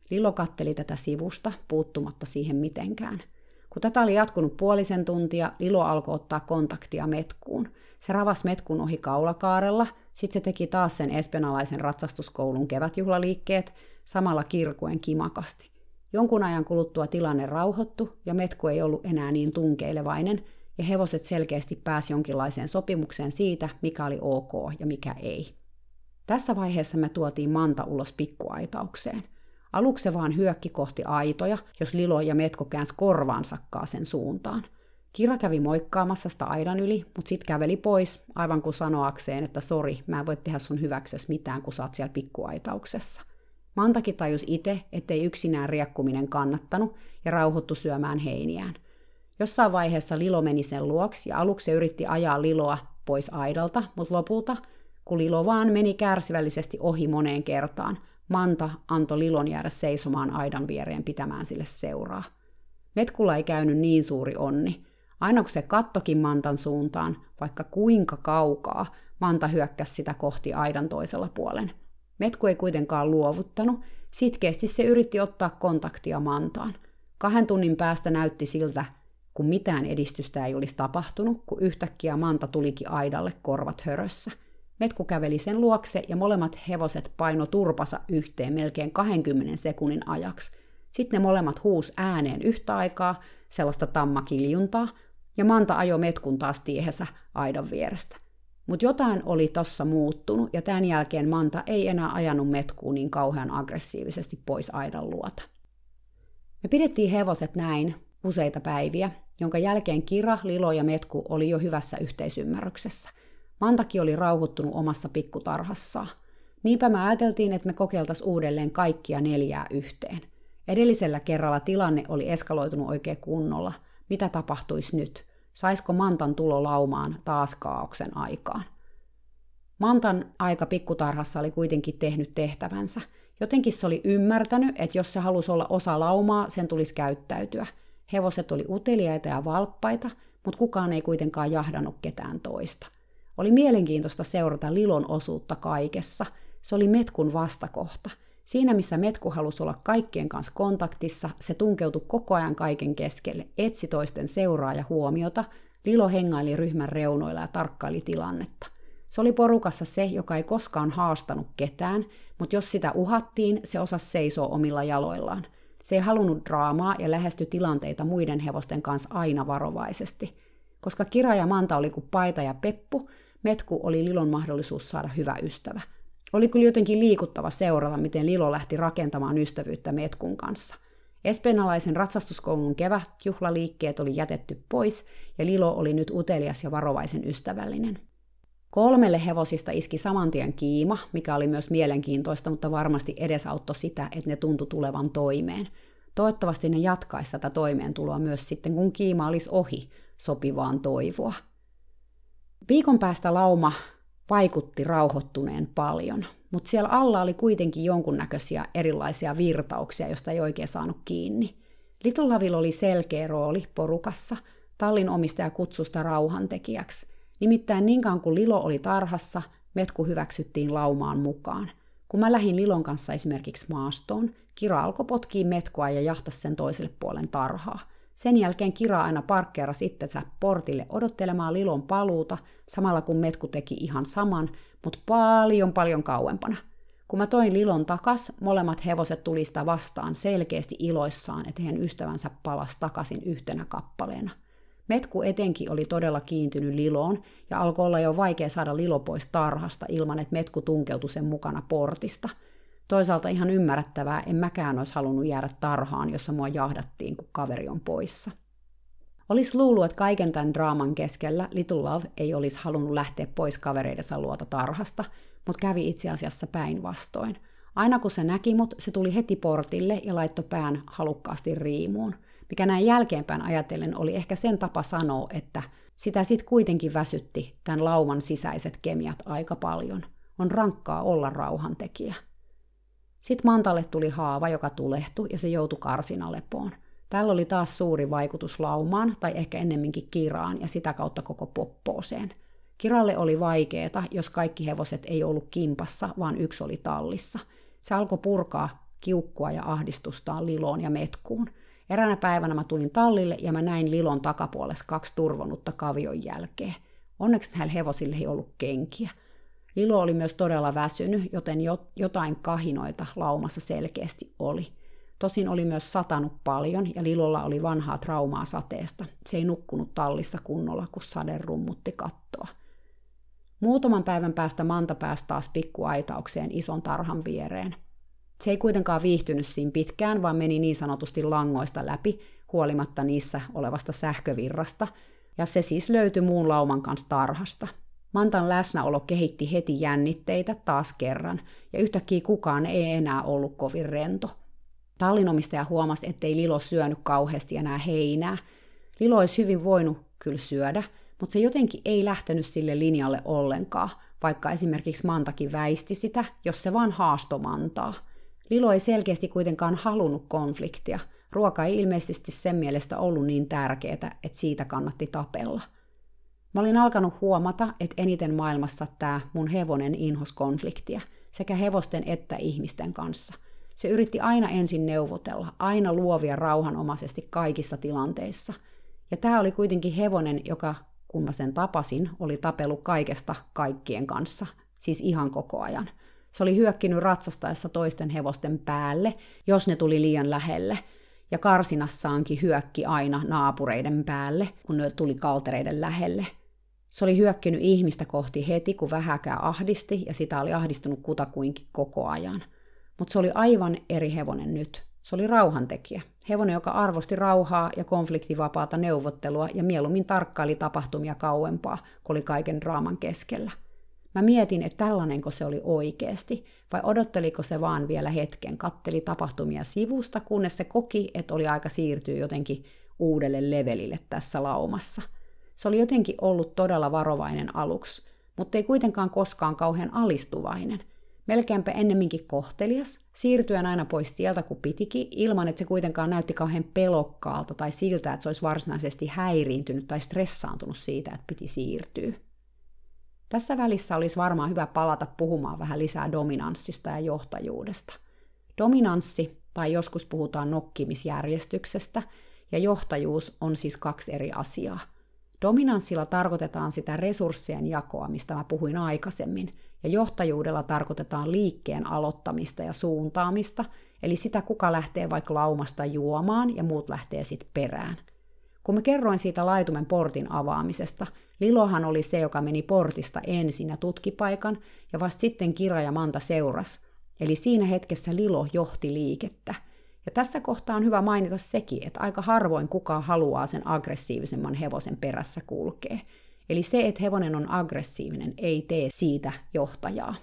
Lilo katteli tätä sivusta, puuttumatta siihen mitenkään – Kun tätä oli jatkunut puolisen tuntia, Lilo alkoi ottaa kontaktia metkuun. Se ravas metkun ohi kaulakaarella, sitten se teki taas sen espenalaisen ratsastuskoulun kevätjuhlaliikkeet, samalla kirkuen kimakasti. Jonkun ajan kuluttua tilanne rauhoittu ja metku ei ollut enää niin tunkeilevainen, ja hevoset selkeästi pääsi jonkinlaiseen sopimukseen siitä, mikä oli ok ja mikä ei. Tässä vaiheessa me tuotiin Manta ulos pikkuaitaukseen. Aluksi se vaan hyökki kohti aitoja, jos Lilo ja Metko käänsi korvaansakkaa sen suuntaan. Kira kävi moikkaamassa sitä aidan yli, mutta sitten käveli pois, aivan kuin sanoakseen, että sori, mä en voi tehdä sun hyväkses mitään, kun sä oot siellä pikkuaitauksessa. Mantakin tajus itse, ettei yksinään riekkuminen kannattanut ja rauhoittu syömään heiniään. Jossain vaiheessa Lilo meni sen luoksi ja aluksi se yritti ajaa Liloa pois aidalta, mutta lopulta, kun Lilo vaan meni kärsivällisesti ohi moneen kertaan, Manta antoi Lilon jäädä seisomaan aidan viereen pitämään sille seuraa. Metkulla ei käynyt niin suuri onni. Aina kun se kattokin Mantan suuntaan, vaikka kuinka kaukaa, Manta hyökkäsi sitä kohti aidan toisella puolen – Metku ei kuitenkaan luovuttanut, sitkeästi se yritti ottaa kontaktia Mantaan. Kahden tunnin päästä näytti siltä, kun mitään edistystä ei olisi tapahtunut, kun yhtäkkiä Manta tulikin aidalle korvat hörössä. Metku käveli sen luokse ja molemmat hevoset paino turpasa yhteen melkein 20 sekunnin ajaksi. Sitten ne molemmat huus ääneen yhtä aikaa, sellaista tammakiljuntaa, ja Manta ajo metkun taas tiehensä aidan vierestä. Mutta jotain oli tossa muuttunut, ja tämän jälkeen Manta ei enää ajanut metkuun niin kauhean aggressiivisesti pois aidan luota. Me pidettiin hevoset näin useita päiviä, jonka jälkeen Kira, Lilo ja Metku oli jo hyvässä yhteisymmärryksessä. Mantakin oli rauhoittunut omassa pikkutarhassaan. Niinpä me ajateltiin, että me kokeiltaisiin uudelleen kaikkia neljää yhteen. Edellisellä kerralla tilanne oli eskaloitunut oikein kunnolla. Mitä tapahtuisi nyt? Saisiko Mantan tulo laumaan taas kaauksen aikaan? Mantan aika pikkutarhassa oli kuitenkin tehnyt tehtävänsä. Jotenkin se oli ymmärtänyt, että jos se halusi olla osa laumaa, sen tulisi käyttäytyä. Hevoset oli uteliaita ja valppaita, mutta kukaan ei kuitenkaan jahdannut ketään toista. Oli mielenkiintoista seurata Lilon osuutta kaikessa. Se oli metkun vastakohta – Siinä missä Metku halusi olla kaikkien kanssa kontaktissa, se tunkeutui koko ajan kaiken keskelle, etsi toisten seuraa ja huomiota, Lilo hengaili ryhmän reunoilla ja tarkkaili tilannetta. Se oli porukassa se, joka ei koskaan haastanut ketään, mutta jos sitä uhattiin, se osasi seisoa omilla jaloillaan. Se ei halunnut draamaa ja lähesty tilanteita muiden hevosten kanssa aina varovaisesti. Koska Kira ja Manta oli kuin paita ja peppu, Metku oli Lilon mahdollisuus saada hyvä ystävä – oli kyllä jotenkin liikuttava seurata, miten Lilo lähti rakentamaan ystävyyttä Metkun kanssa. Espenalaisen ratsastuskoulun kevätjuhlaliikkeet oli jätetty pois, ja Lilo oli nyt utelias ja varovaisen ystävällinen. Kolmelle hevosista iski samantien kiima, mikä oli myös mielenkiintoista, mutta varmasti edesauttoi sitä, että ne tuntu tulevan toimeen. Toivottavasti ne jatkaisi tätä toimeentuloa myös sitten, kun kiima olisi ohi, sopivaan toivoa. Viikon päästä lauma vaikutti rauhoittuneen paljon, mutta siellä alla oli kuitenkin jonkunnäköisiä erilaisia virtauksia, joista ei oikein saanut kiinni. Little Lavilla oli selkeä rooli porukassa, tallin omistaja kutsusta rauhantekijäksi. Nimittäin niin kauan kuin Lilo oli tarhassa, metku hyväksyttiin laumaan mukaan. Kun mä lähdin Lilon kanssa esimerkiksi maastoon, Kira alkoi potkii metkoa ja jahtasi sen toiselle puolen tarhaa – sen jälkeen Kira aina parkkeerasi itsensä portille odottelemaan Lilon paluuta, samalla kun Metku teki ihan saman, mutta paljon paljon kauempana. Kun mä toin Lilon takas, molemmat hevoset tuli sitä vastaan selkeästi iloissaan, että heidän ystävänsä palas takaisin yhtenä kappaleena. Metku etenkin oli todella kiintynyt Liloon ja alkoi olla jo vaikea saada Lilo pois tarhasta ilman, että Metku tunkeutui sen mukana portista – Toisaalta ihan ymmärrettävää, en mäkään olisi halunnut jäädä tarhaan, jossa mua jahdattiin, kun kaveri on poissa. Olisi luullut, että kaiken tämän draaman keskellä Little Love ei olisi halunnut lähteä pois kavereidensa luota tarhasta, mutta kävi itse asiassa päinvastoin. Aina kun se näki mut, se tuli heti portille ja laittoi pään halukkaasti riimuun, mikä näin jälkeenpäin ajatellen oli ehkä sen tapa sanoa, että sitä sitten kuitenkin väsytti tämän lauman sisäiset kemiat aika paljon. On rankkaa olla rauhantekijä. Sitten Mantalle tuli haava, joka tulehtui ja se joutui karsinalepoon. Tällä oli taas suuri vaikutus laumaan, tai ehkä ennemminkin kiraan, ja sitä kautta koko poppooseen. Kiralle oli vaikeeta, jos kaikki hevoset ei ollut kimpassa, vaan yksi oli tallissa. Se alkoi purkaa kiukkua ja ahdistustaan liloon ja metkuun. Eräänä päivänä mä tulin tallille ja mä näin Lilon takapuolessa kaksi turvonutta kavion jälkeen. Onneksi näillä hevosille ei ollut kenkiä. Lilo oli myös todella väsynyt, joten jotain kahinoita laumassa selkeästi oli. Tosin oli myös satanut paljon ja Lilolla oli vanhaa traumaa sateesta. Se ei nukkunut tallissa kunnolla, kun sade rummutti kattoa. Muutaman päivän päästä Manta pääsi taas pikkuaitaukseen ison tarhan viereen. Se ei kuitenkaan viihtynyt siinä pitkään, vaan meni niin sanotusti langoista läpi, huolimatta niissä olevasta sähkövirrasta, ja se siis löytyi muun lauman kanssa tarhasta. Mantan läsnäolo kehitti heti jännitteitä taas kerran, ja yhtäkkiä kukaan ei enää ollut kovin rento. Tallinomistaja huomasi, ettei Lilo syönyt kauheasti enää heinää. Lilo olisi hyvin voinut kyllä syödä, mutta se jotenkin ei lähtenyt sille linjalle ollenkaan, vaikka esimerkiksi Mantakin väisti sitä, jos se vaan haasto Mantaa. Lilo ei selkeästi kuitenkaan halunnut konfliktia. Ruoka ei ilmeisesti sen mielestä ollut niin tärkeää, että siitä kannatti tapella. Mä olin alkanut huomata, että eniten maailmassa tämä mun hevonen inhos konfliktia, sekä hevosten että ihmisten kanssa. Se yritti aina ensin neuvotella, aina luovia rauhanomaisesti kaikissa tilanteissa. Ja tämä oli kuitenkin hevonen, joka kun mä sen tapasin, oli tapellut kaikesta kaikkien kanssa, siis ihan koko ajan. Se oli hyökkinyt ratsastaessa toisten hevosten päälle, jos ne tuli liian lähelle, ja karsinassaankin hyökki aina naapureiden päälle, kun ne tuli kaltereiden lähelle. Se oli hyökkinyt ihmistä kohti heti, kun vähäkään ahdisti, ja sitä oli ahdistunut kutakuinkin koko ajan. Mutta se oli aivan eri hevonen nyt. Se oli rauhantekijä. Hevonen, joka arvosti rauhaa ja konfliktivapaata neuvottelua ja mieluummin tarkkaili tapahtumia kauempaa, kun oli kaiken draaman keskellä. Mä mietin, että tällainenko se oli oikeasti, vai odotteliko se vaan vielä hetken, katteli tapahtumia sivusta, kunnes se koki, että oli aika siirtyä jotenkin uudelle levelille tässä laumassa. Se oli jotenkin ollut todella varovainen aluksi, mutta ei kuitenkaan koskaan kauhean alistuvainen – melkeinpä ennemminkin kohtelias, siirtyen aina pois tieltä kuin pitikin, ilman että se kuitenkaan näytti kauhean pelokkaalta tai siltä, että se olisi varsinaisesti häiriintynyt tai stressaantunut siitä, että piti siirtyä. Tässä välissä olisi varmaan hyvä palata puhumaan vähän lisää dominanssista ja johtajuudesta. Dominanssi, tai joskus puhutaan nokkimisjärjestyksestä, ja johtajuus on siis kaksi eri asiaa. Dominanssilla tarkoitetaan sitä resurssien jakoa, mistä mä puhuin aikaisemmin – ja johtajuudella tarkoitetaan liikkeen aloittamista ja suuntaamista, eli sitä, kuka lähtee vaikka laumasta juomaan ja muut lähtee sitten perään. Kun mä kerroin siitä laitumen portin avaamisesta, Lilohan oli se, joka meni portista ensin ja tutki paikan, ja vasta sitten Kira ja Manta seuras. Eli siinä hetkessä Lilo johti liikettä. Ja tässä kohtaa on hyvä mainita sekin, että aika harvoin kukaan haluaa sen aggressiivisemman hevosen perässä kulkea. Eli se, että hevonen on aggressiivinen, ei tee siitä johtajaa.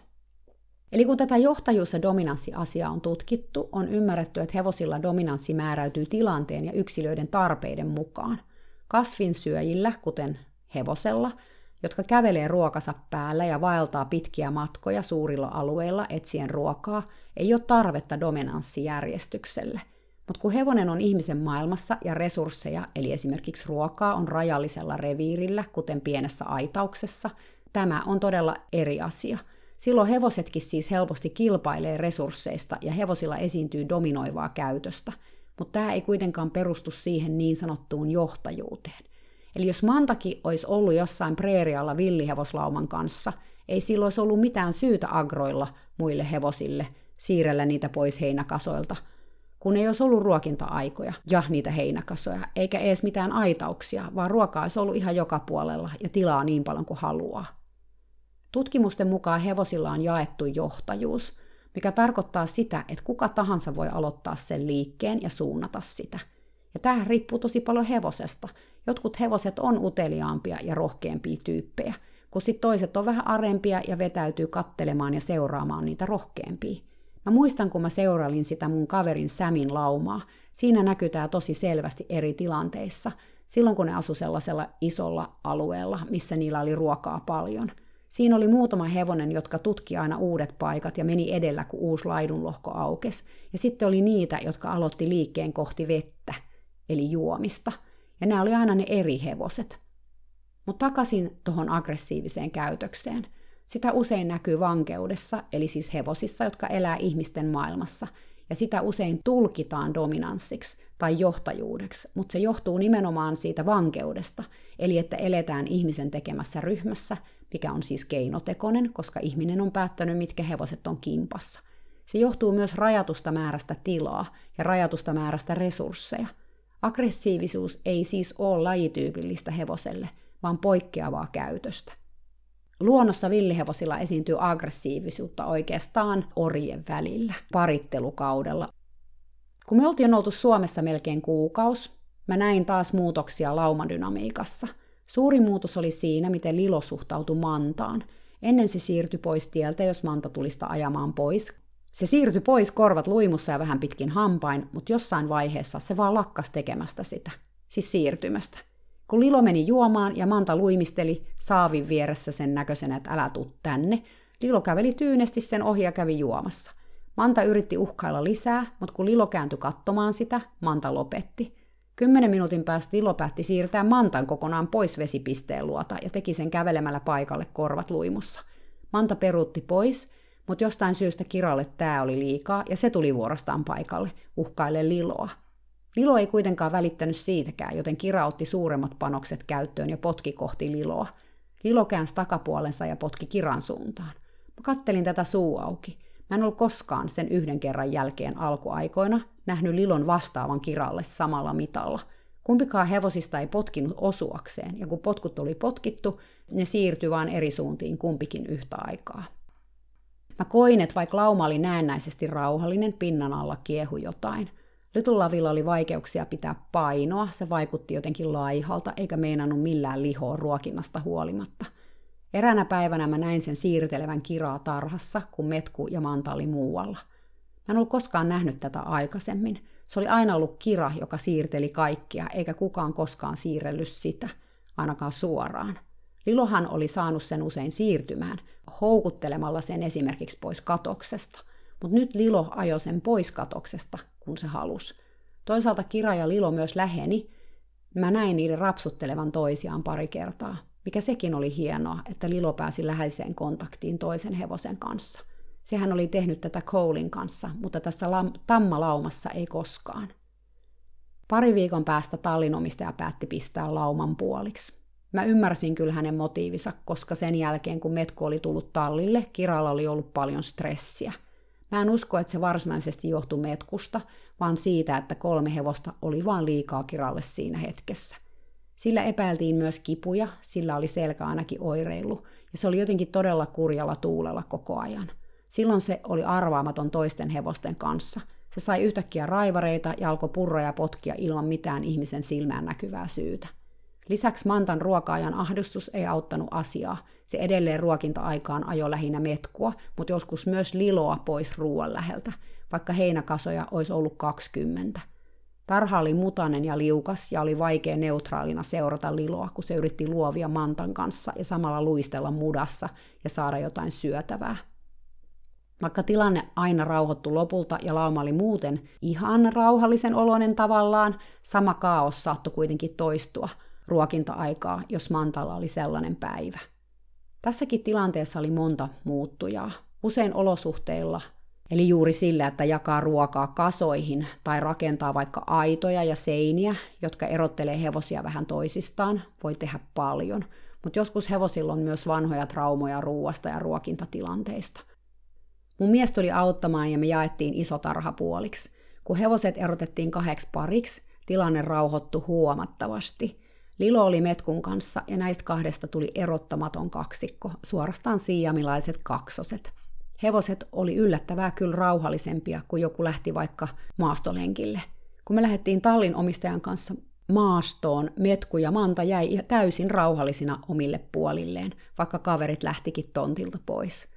Eli kun tätä johtajuus- ja dominanssiasiaa on tutkittu, on ymmärretty, että hevosilla dominanssi määräytyy tilanteen ja yksilöiden tarpeiden mukaan. Kasvinsyöjillä, kuten hevosella, jotka kävelee ruokansa päällä ja vaeltaa pitkiä matkoja suurilla alueilla etsien ruokaa, ei ole tarvetta dominanssijärjestykselle – mutta kun hevonen on ihmisen maailmassa ja resursseja, eli esimerkiksi ruokaa, on rajallisella reviirillä, kuten pienessä aitauksessa, tämä on todella eri asia. Silloin hevosetkin siis helposti kilpailee resursseista ja hevosilla esiintyy dominoivaa käytöstä, mutta tämä ei kuitenkaan perustu siihen niin sanottuun johtajuuteen. Eli jos Mantaki olisi ollut jossain preerialla villihevoslauman kanssa, ei silloin olisi ollut mitään syytä agroilla muille hevosille, siirrellä niitä pois heinäkasoilta – kun ei olisi ollut ruokinta-aikoja ja niitä heinäkasoja, eikä edes mitään aitauksia, vaan ruokaa olisi ollut ihan joka puolella ja tilaa niin paljon kuin haluaa. Tutkimusten mukaan hevosilla on jaettu johtajuus, mikä tarkoittaa sitä, että kuka tahansa voi aloittaa sen liikkeen ja suunnata sitä. Ja tähän riippuu tosi paljon hevosesta. Jotkut hevoset on uteliaampia ja rohkeampia tyyppejä, kun sitten toiset on vähän arempia ja vetäytyy kattelemaan ja seuraamaan niitä rohkeampia. Mä muistan, kun mä seurailin sitä mun kaverin Sämin laumaa. Siinä näkytää tosi selvästi eri tilanteissa. Silloin, kun ne asu sellaisella isolla alueella, missä niillä oli ruokaa paljon. Siinä oli muutama hevonen, jotka tutki aina uudet paikat ja meni edellä, kun uusi laidunlohko aukesi. Ja sitten oli niitä, jotka aloitti liikkeen kohti vettä, eli juomista. Ja nämä oli aina ne eri hevoset. Mutta takaisin tuohon aggressiiviseen käytökseen – sitä usein näkyy vankeudessa, eli siis hevosissa, jotka elää ihmisten maailmassa. ja sitä usein tulkitaan dominanssiksi tai johtajuudeksi, mutta se johtuu nimenomaan siitä vankeudesta, eli että eletään ihmisen tekemässä ryhmässä, mikä on siis keinotekoinen, koska ihminen on päättänyt, mitkä hevoset on kimpassa. Se johtuu myös rajatusta määrästä tilaa ja rajatusta määrästä resursseja. Aggressiivisuus ei siis ole lajityypillistä hevoselle, vaan poikkeavaa käytöstä. Luonnossa villihevosilla esiintyy aggressiivisuutta oikeastaan orjen välillä, parittelukaudella. Kun me oltiin oltu Suomessa melkein kuukaus, mä näin taas muutoksia laumadynamiikassa. Suuri muutos oli siinä, miten Lilo suhtautui Mantaan. Ennen se siirtyi pois tieltä, jos Manta tulista ajamaan pois. Se siirtyi pois korvat luimussa ja vähän pitkin hampain, mutta jossain vaiheessa se vaan lakkas tekemästä sitä, siis siirtymästä. Kun Lilo meni juomaan ja Manta luimisteli saavin vieressä sen näköisenä, että älä tuu tänne, Lilo käveli tyynesti sen ohi ja kävi juomassa. Manta yritti uhkailla lisää, mutta kun Lilo kääntyi katsomaan sitä, Manta lopetti. Kymmenen minuutin päästä Lilo päätti siirtää Mantan kokonaan pois vesipisteen luota ja teki sen kävelemällä paikalle korvat luimussa. Manta peruutti pois, mutta jostain syystä Kiralle tämä oli liikaa ja se tuli vuorostaan paikalle, uhkaille Liloa. Lilo ei kuitenkaan välittänyt siitäkään, joten Kira otti suuremmat panokset käyttöön ja potki kohti Liloa. Lilo käänsi takapuolensa ja potki Kiran suuntaan. Mä kattelin tätä suu auki. Mä en ollut koskaan sen yhden kerran jälkeen alkuaikoina nähnyt Lilon vastaavan Kiralle samalla mitalla. Kumpikaan hevosista ei potkinut osuakseen, ja kun potkut oli potkittu, ne siirtyi vain eri suuntiin kumpikin yhtä aikaa. Mä koin, että vaikka lauma oli näennäisesti rauhallinen, pinnan alla kiehu jotain – Lytulavilla oli vaikeuksia pitää painoa, se vaikutti jotenkin laihalta, eikä meinannut millään lihoa ruokinnasta huolimatta. Eränä päivänä mä näin sen siirtelevän kiraa tarhassa, kun metku ja manta oli muualla. Mä en ollut koskaan nähnyt tätä aikaisemmin. Se oli aina ollut kira, joka siirteli kaikkia, eikä kukaan koskaan siirrellyt sitä, ainakaan suoraan. Lilohan oli saanut sen usein siirtymään, houkuttelemalla sen esimerkiksi pois katoksesta. Mutta nyt Lilo ajoi sen pois katoksesta, kun se halusi. Toisaalta Kira ja Lilo myös läheni. Mä näin niiden rapsuttelevan toisiaan pari kertaa, mikä sekin oli hienoa, että Lilo pääsi läheiseen kontaktiin toisen hevosen kanssa. Sehän oli tehnyt tätä Colein kanssa, mutta tässä lam- tammalaumassa ei koskaan. Pari viikon päästä tallinomistaja päätti pistää lauman puoliksi. Mä ymmärsin kyllä hänen motiivinsa, koska sen jälkeen kun Metko oli tullut tallille, Kiralla oli ollut paljon stressiä – Mä en usko, että se varsinaisesti johtui metkusta, vaan siitä, että kolme hevosta oli vaan liikaa kiralle siinä hetkessä. Sillä epäiltiin myös kipuja, sillä oli selkä ainakin oireilu, ja se oli jotenkin todella kurjalla tuulella koko ajan. Silloin se oli arvaamaton toisten hevosten kanssa. Se sai yhtäkkiä raivareita ja alkoi purra ja potkia ilman mitään ihmisen silmään näkyvää syytä. Lisäksi Mantan ruokaajan ahdustus ei auttanut asiaa. Se edelleen ruokinta-aikaan ajoi lähinnä metkua, mutta joskus myös liloa pois ruoan läheltä, vaikka heinäkasoja olisi ollut 20. Tarha oli mutanen ja liukas ja oli vaikea neutraalina seurata liloa, kun se yritti luovia Mantan kanssa ja samalla luistella mudassa ja saada jotain syötävää. Vaikka tilanne aina rauhoittui lopulta ja lauma oli muuten ihan rauhallisen oloinen tavallaan, sama kaos saattoi kuitenkin toistua – ruokinta-aikaa, jos Mantalla oli sellainen päivä. Tässäkin tilanteessa oli monta muuttujaa. Usein olosuhteilla, eli juuri sillä, että jakaa ruokaa kasoihin tai rakentaa vaikka aitoja ja seiniä, jotka erottelee hevosia vähän toisistaan, voi tehdä paljon. Mutta joskus hevosilla on myös vanhoja traumoja ruuasta ja ruokintatilanteista. Mun mies tuli auttamaan ja me jaettiin iso tarha puoliksi. Kun hevoset erotettiin kahdeksi pariksi, tilanne rauhoittui huomattavasti – Lilo oli Metkun kanssa ja näistä kahdesta tuli erottamaton kaksikko, suorastaan siamilaiset kaksoset. Hevoset oli yllättävää kyllä rauhallisempia, kun joku lähti vaikka maastolenkille. Kun me lähdettiin tallin omistajan kanssa maastoon, Metku ja Manta jäi täysin rauhallisina omille puolilleen, vaikka kaverit lähtikin tontilta pois.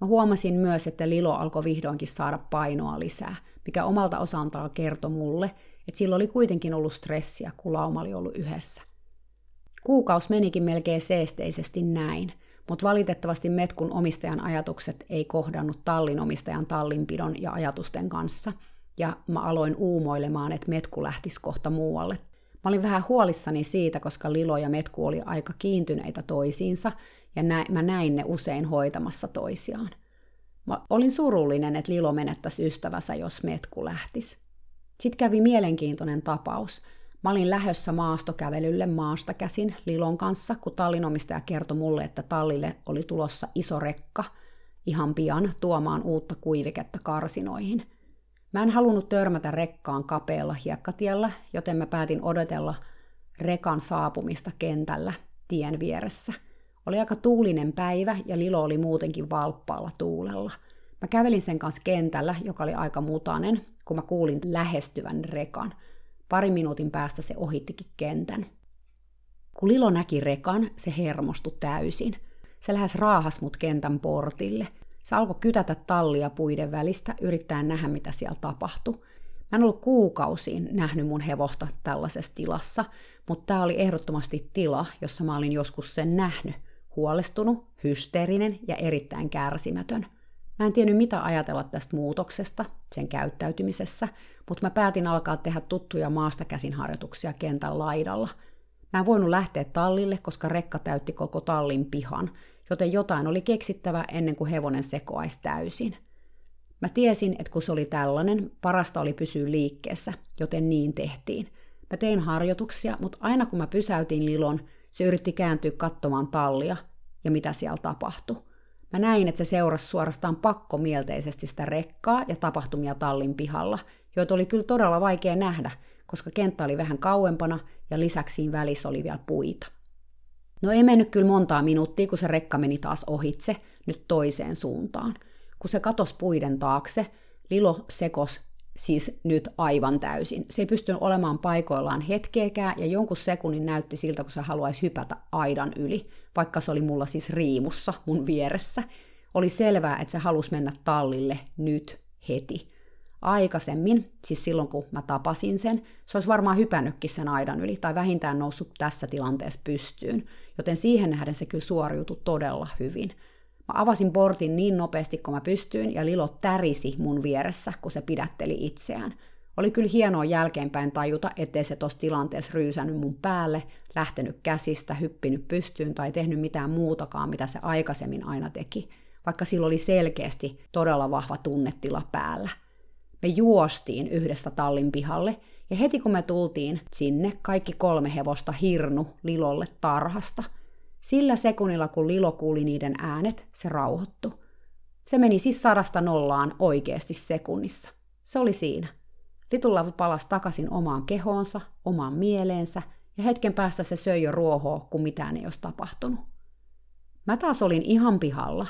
Mä huomasin myös, että Lilo alkoi vihdoinkin saada painoa lisää, mikä omalta osantaan kertoi mulle, että sillä oli kuitenkin ollut stressiä, kun lauma oli ollut yhdessä. Kuukaus menikin melkein seesteisesti näin, mutta valitettavasti Metkun omistajan ajatukset ei kohdannut tallin omistajan tallinpidon ja ajatusten kanssa, ja mä aloin uumoilemaan, että Metku lähtisi kohta muualle. Mä olin vähän huolissani siitä, koska Lilo ja Metku oli aika kiintyneitä toisiinsa, ja nä- mä näin ne usein hoitamassa toisiaan. Mä olin surullinen, että Lilo menettäisi ystävänsä, jos Metku lähtisi. Sitten kävi mielenkiintoinen tapaus. Mä olin lähössä maastokävelylle maasta käsin Lilon kanssa, kun tallinomistaja kertoi mulle, että tallille oli tulossa iso rekka ihan pian tuomaan uutta kuiviketta karsinoihin. Mä en halunnut törmätä rekkaan kapealla hiekkatiellä, joten mä päätin odotella rekan saapumista kentällä tien vieressä. Oli aika tuulinen päivä ja Lilo oli muutenkin valppaalla tuulella. Mä kävelin sen kanssa kentällä, joka oli aika mutanen, kun mä kuulin lähestyvän rekan. Pari minuutin päästä se ohittikin kentän. Kun Lilo näki rekan, se hermostui täysin. Se lähes raahas mut kentän portille. Se alkoi kytätä tallia puiden välistä, yrittäen nähdä mitä siellä tapahtui. Mä en ollut kuukausiin nähnyt mun hevosta tällaisessa tilassa, mutta tämä oli ehdottomasti tila, jossa mä olin joskus sen nähnyt. Huolestunut, hysteerinen ja erittäin kärsimätön. Mä en tiennyt mitä ajatella tästä muutoksesta, sen käyttäytymisessä, mutta mä päätin alkaa tehdä tuttuja maasta käsin harjoituksia kentän laidalla. Mä en voinut lähteä tallille, koska rekka täytti koko tallin pihan, joten jotain oli keksittävä ennen kuin hevonen sekoaisi täysin. Mä tiesin, että kun se oli tällainen, parasta oli pysyä liikkeessä, joten niin tehtiin. Mä tein harjoituksia, mutta aina kun mä pysäytin Lilon, se yritti kääntyä katsomaan tallia ja mitä siellä tapahtui. Mä näin, että se seurasi suorastaan pakkomielteisesti sitä rekkaa ja tapahtumia tallin pihalla, joita oli kyllä todella vaikea nähdä, koska kenttä oli vähän kauempana ja lisäksi siinä välissä oli vielä puita. No ei mennyt kyllä montaa minuuttia, kun se rekka meni taas ohitse, nyt toiseen suuntaan. Kun se katosi puiden taakse, Lilo sekos siis nyt aivan täysin. Se ei pystynyt olemaan paikoillaan hetkeäkään ja jonkun sekunnin näytti siltä, kun se haluaisi hypätä aidan yli, vaikka se oli mulla siis riimussa mun vieressä. Oli selvää, että se halusi mennä tallille nyt heti. Aikaisemmin, siis silloin kun mä tapasin sen, se olisi varmaan hypännytkin sen aidan yli tai vähintään noussut tässä tilanteessa pystyyn, joten siihen nähden se kyllä suoriutui todella hyvin – Mä avasin portin niin nopeasti kuin mä pystyin ja Lilo tärisi mun vieressä, kun se pidätteli itseään. Oli kyllä hienoa jälkeenpäin tajuta, ettei se tossa tilanteessa ryysännyt mun päälle, lähtenyt käsistä, hyppinyt pystyyn tai tehnyt mitään muutakaan, mitä se aikaisemmin aina teki, vaikka sillä oli selkeästi todella vahva tunnetila päällä. Me juostiin yhdessä tallin pihalle, ja heti kun me tultiin sinne, kaikki kolme hevosta hirnu Lilolle tarhasta – sillä sekunnilla, kun Lilo kuuli niiden äänet, se rauhoittu. Se meni siis sadasta nollaan oikeasti sekunnissa. Se oli siinä. Litulla palasi takaisin omaan kehoonsa, omaan mieleensä, ja hetken päästä se söi jo ruohoa, kun mitään ei olisi tapahtunut. Mä taas olin ihan pihalla.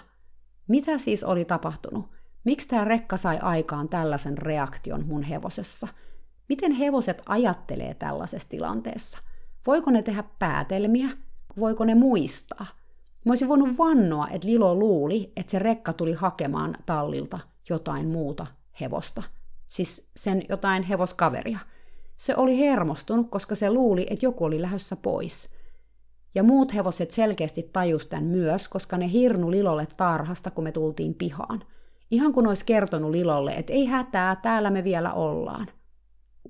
Mitä siis oli tapahtunut? Miksi tämä rekka sai aikaan tällaisen reaktion mun hevosessa? Miten hevoset ajattelee tällaisessa tilanteessa? Voiko ne tehdä päätelmiä voiko ne muistaa. Mä olisin voinut vannoa, että Lilo luuli, että se rekka tuli hakemaan tallilta jotain muuta hevosta. Siis sen jotain hevoskaveria. Se oli hermostunut, koska se luuli, että joku oli lähdössä pois. Ja muut hevoset selkeästi tajus tämän myös, koska ne hirnu Lilolle tarhasta, kun me tultiin pihaan. Ihan kun olisi kertonut Lilolle, että ei hätää, täällä me vielä ollaan.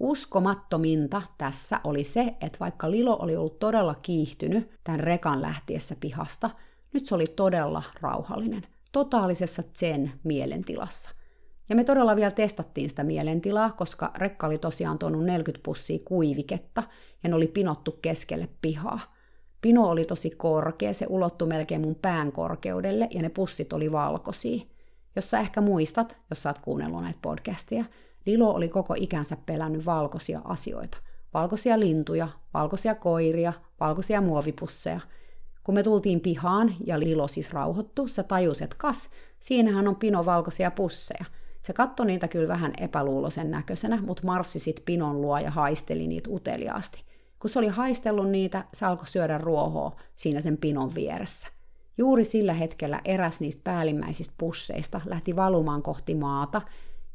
Uskomattominta tässä oli se, että vaikka Lilo oli ollut todella kiihtynyt tämän rekan lähtiessä pihasta, nyt se oli todella rauhallinen, totaalisessa zen mielentilassa. Ja me todella vielä testattiin sitä mielentilaa, koska rekka oli tosiaan tuonut 40 pussia kuiviketta ja ne oli pinottu keskelle pihaa. Pino oli tosi korkea, se ulottui melkein mun pään korkeudelle ja ne pussit oli valkoisia. Jos sä ehkä muistat, jos sä oot kuunnellut näitä podcasteja, Lilo oli koko ikänsä pelännyt valkoisia asioita. Valkoisia lintuja, valkoisia koiria, valkoisia muovipusseja. Kun me tultiin pihaan ja Lilo siis rauhoittu, se tajusi, että kas, siinähän on pino valkoisia pusseja. Se katsoi niitä kyllä vähän epäluuloisen näköisenä, mutta marssi sit pinon luo ja haisteli niitä uteliaasti. Kun se oli haistellut niitä, se alkoi syödä ruohoa siinä sen pinon vieressä. Juuri sillä hetkellä eräs niistä päällimmäisistä pusseista lähti valumaan kohti maata,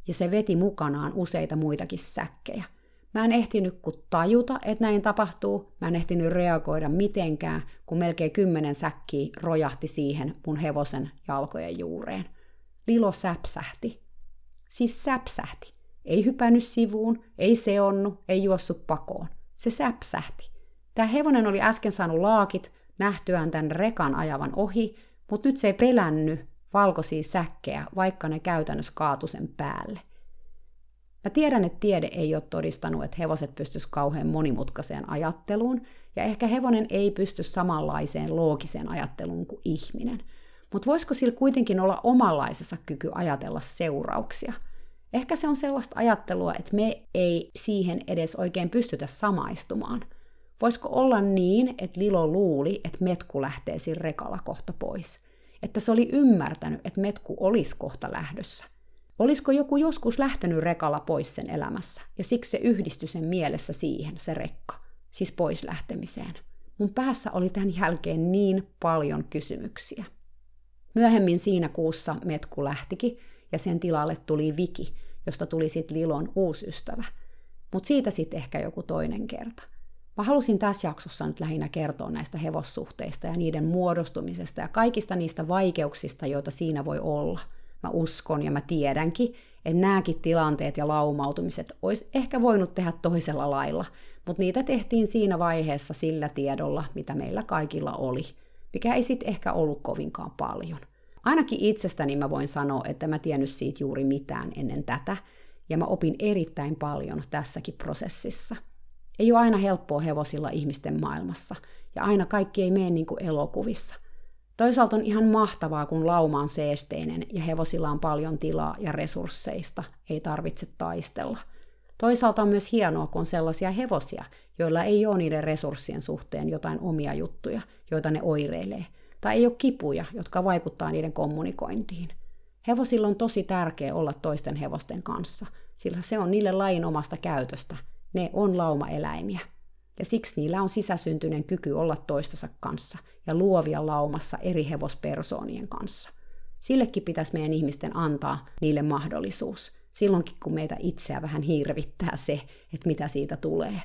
ja se veti mukanaan useita muitakin säkkejä. Mä en ehtinyt kun tajuta, että näin tapahtuu, mä en ehtinyt reagoida mitenkään, kun melkein kymmenen säkkiä rojahti siihen mun hevosen jalkojen juureen. Lilo säpsähti. Siis säpsähti. Ei hypännyt sivuun, ei seonnu, ei juossut pakoon. Se säpsähti. Tämä hevonen oli äsken saanut laakit nähtyään tämän rekan ajavan ohi, mutta nyt se ei pelännyt valkoisia säkkejä, vaikka ne käytännössä kaatu sen päälle. Mä tiedän, että tiede ei ole todistanut, että hevoset pystyis kauhean monimutkaiseen ajatteluun, ja ehkä hevonen ei pysty samanlaiseen loogiseen ajatteluun kuin ihminen. Mutta voisiko sillä kuitenkin olla omanlaisessa kyky ajatella seurauksia? Ehkä se on sellaista ajattelua, että me ei siihen edes oikein pystytä samaistumaan. Voisiko olla niin, että Lilo luuli, että metku lähtee sillä rekalla kohta pois? Että se oli ymmärtänyt, että metku olisi kohta lähdössä – Olisiko joku joskus lähtenyt rekalla pois sen elämässä, ja siksi se yhdistyi sen mielessä siihen, se rekka, siis pois lähtemiseen. Mun päässä oli tämän jälkeen niin paljon kysymyksiä. Myöhemmin siinä kuussa Metku lähtikin, ja sen tilalle tuli Viki, josta tuli sitten Lilon uusi ystävä. Mutta siitä sitten ehkä joku toinen kerta. Mä halusin tässä jaksossa nyt lähinnä kertoa näistä hevossuhteista ja niiden muodostumisesta ja kaikista niistä vaikeuksista, joita siinä voi olla – mä uskon ja mä tiedänkin, että nämäkin tilanteet ja laumautumiset olisi ehkä voinut tehdä toisella lailla, mutta niitä tehtiin siinä vaiheessa sillä tiedolla, mitä meillä kaikilla oli, mikä ei sitten ehkä ollut kovinkaan paljon. Ainakin itsestäni mä voin sanoa, että mä tiennyt siitä juuri mitään ennen tätä, ja mä opin erittäin paljon tässäkin prosessissa. Ei ole aina helppoa hevosilla ihmisten maailmassa, ja aina kaikki ei mene niin kuin elokuvissa – Toisaalta on ihan mahtavaa, kun lauma on seesteinen ja hevosilla on paljon tilaa ja resursseista, ei tarvitse taistella. Toisaalta on myös hienoa, kun on sellaisia hevosia, joilla ei ole niiden resurssien suhteen jotain omia juttuja, joita ne oireilee, tai ei ole kipuja, jotka vaikuttaa niiden kommunikointiin. Hevosilla on tosi tärkeää olla toisten hevosten kanssa, sillä se on niille lajin omasta käytöstä. Ne on laumaeläimiä. Ja siksi niillä on sisäsyntyinen kyky olla toistensa kanssa ja luovia laumassa eri hevospersoonien kanssa. Sillekin pitäisi meidän ihmisten antaa niille mahdollisuus, silloinkin kun meitä itseä vähän hirvittää se, että mitä siitä tulee.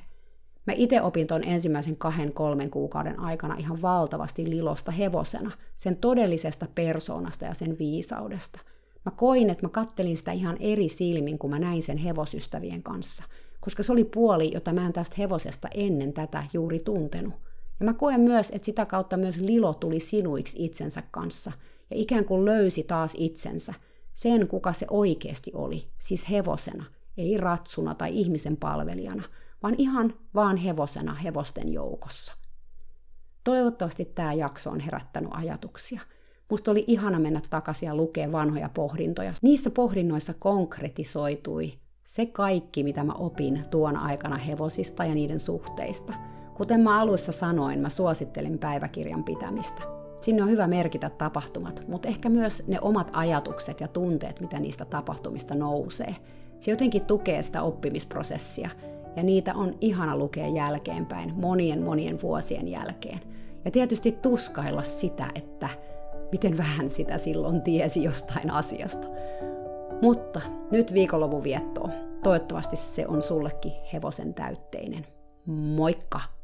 Mä itse opin ton ensimmäisen kahden kolmen kuukauden aikana ihan valtavasti lilosta hevosena, sen todellisesta persoonasta ja sen viisaudesta. Mä koin, että mä kattelin sitä ihan eri silmin, kun mä näin sen hevosystävien kanssa, koska se oli puoli, jota mä en tästä hevosesta ennen tätä juuri tuntenut. Ja mä koen myös, että sitä kautta myös Lilo tuli sinuiksi itsensä kanssa ja ikään kuin löysi taas itsensä, sen kuka se oikeasti oli, siis hevosena, ei ratsuna tai ihmisen palvelijana, vaan ihan vaan hevosena hevosten joukossa. Toivottavasti tämä jakso on herättänyt ajatuksia. Musta oli ihana mennä takaisin ja lukea vanhoja pohdintoja. Niissä pohdinnoissa konkretisoitui se kaikki, mitä mä opin tuon aikana hevosista ja niiden suhteista – Kuten mä alussa sanoin, mä suosittelin päiväkirjan pitämistä. Sinne on hyvä merkitä tapahtumat, mutta ehkä myös ne omat ajatukset ja tunteet, mitä niistä tapahtumista nousee. Se jotenkin tukee sitä oppimisprosessia, ja niitä on ihana lukea jälkeenpäin, monien monien vuosien jälkeen. Ja tietysti tuskailla sitä, että miten vähän sitä silloin tiesi jostain asiasta. Mutta nyt viikonlopun viettoon. Toivottavasti se on sullekin hevosen täytteinen. Moikka!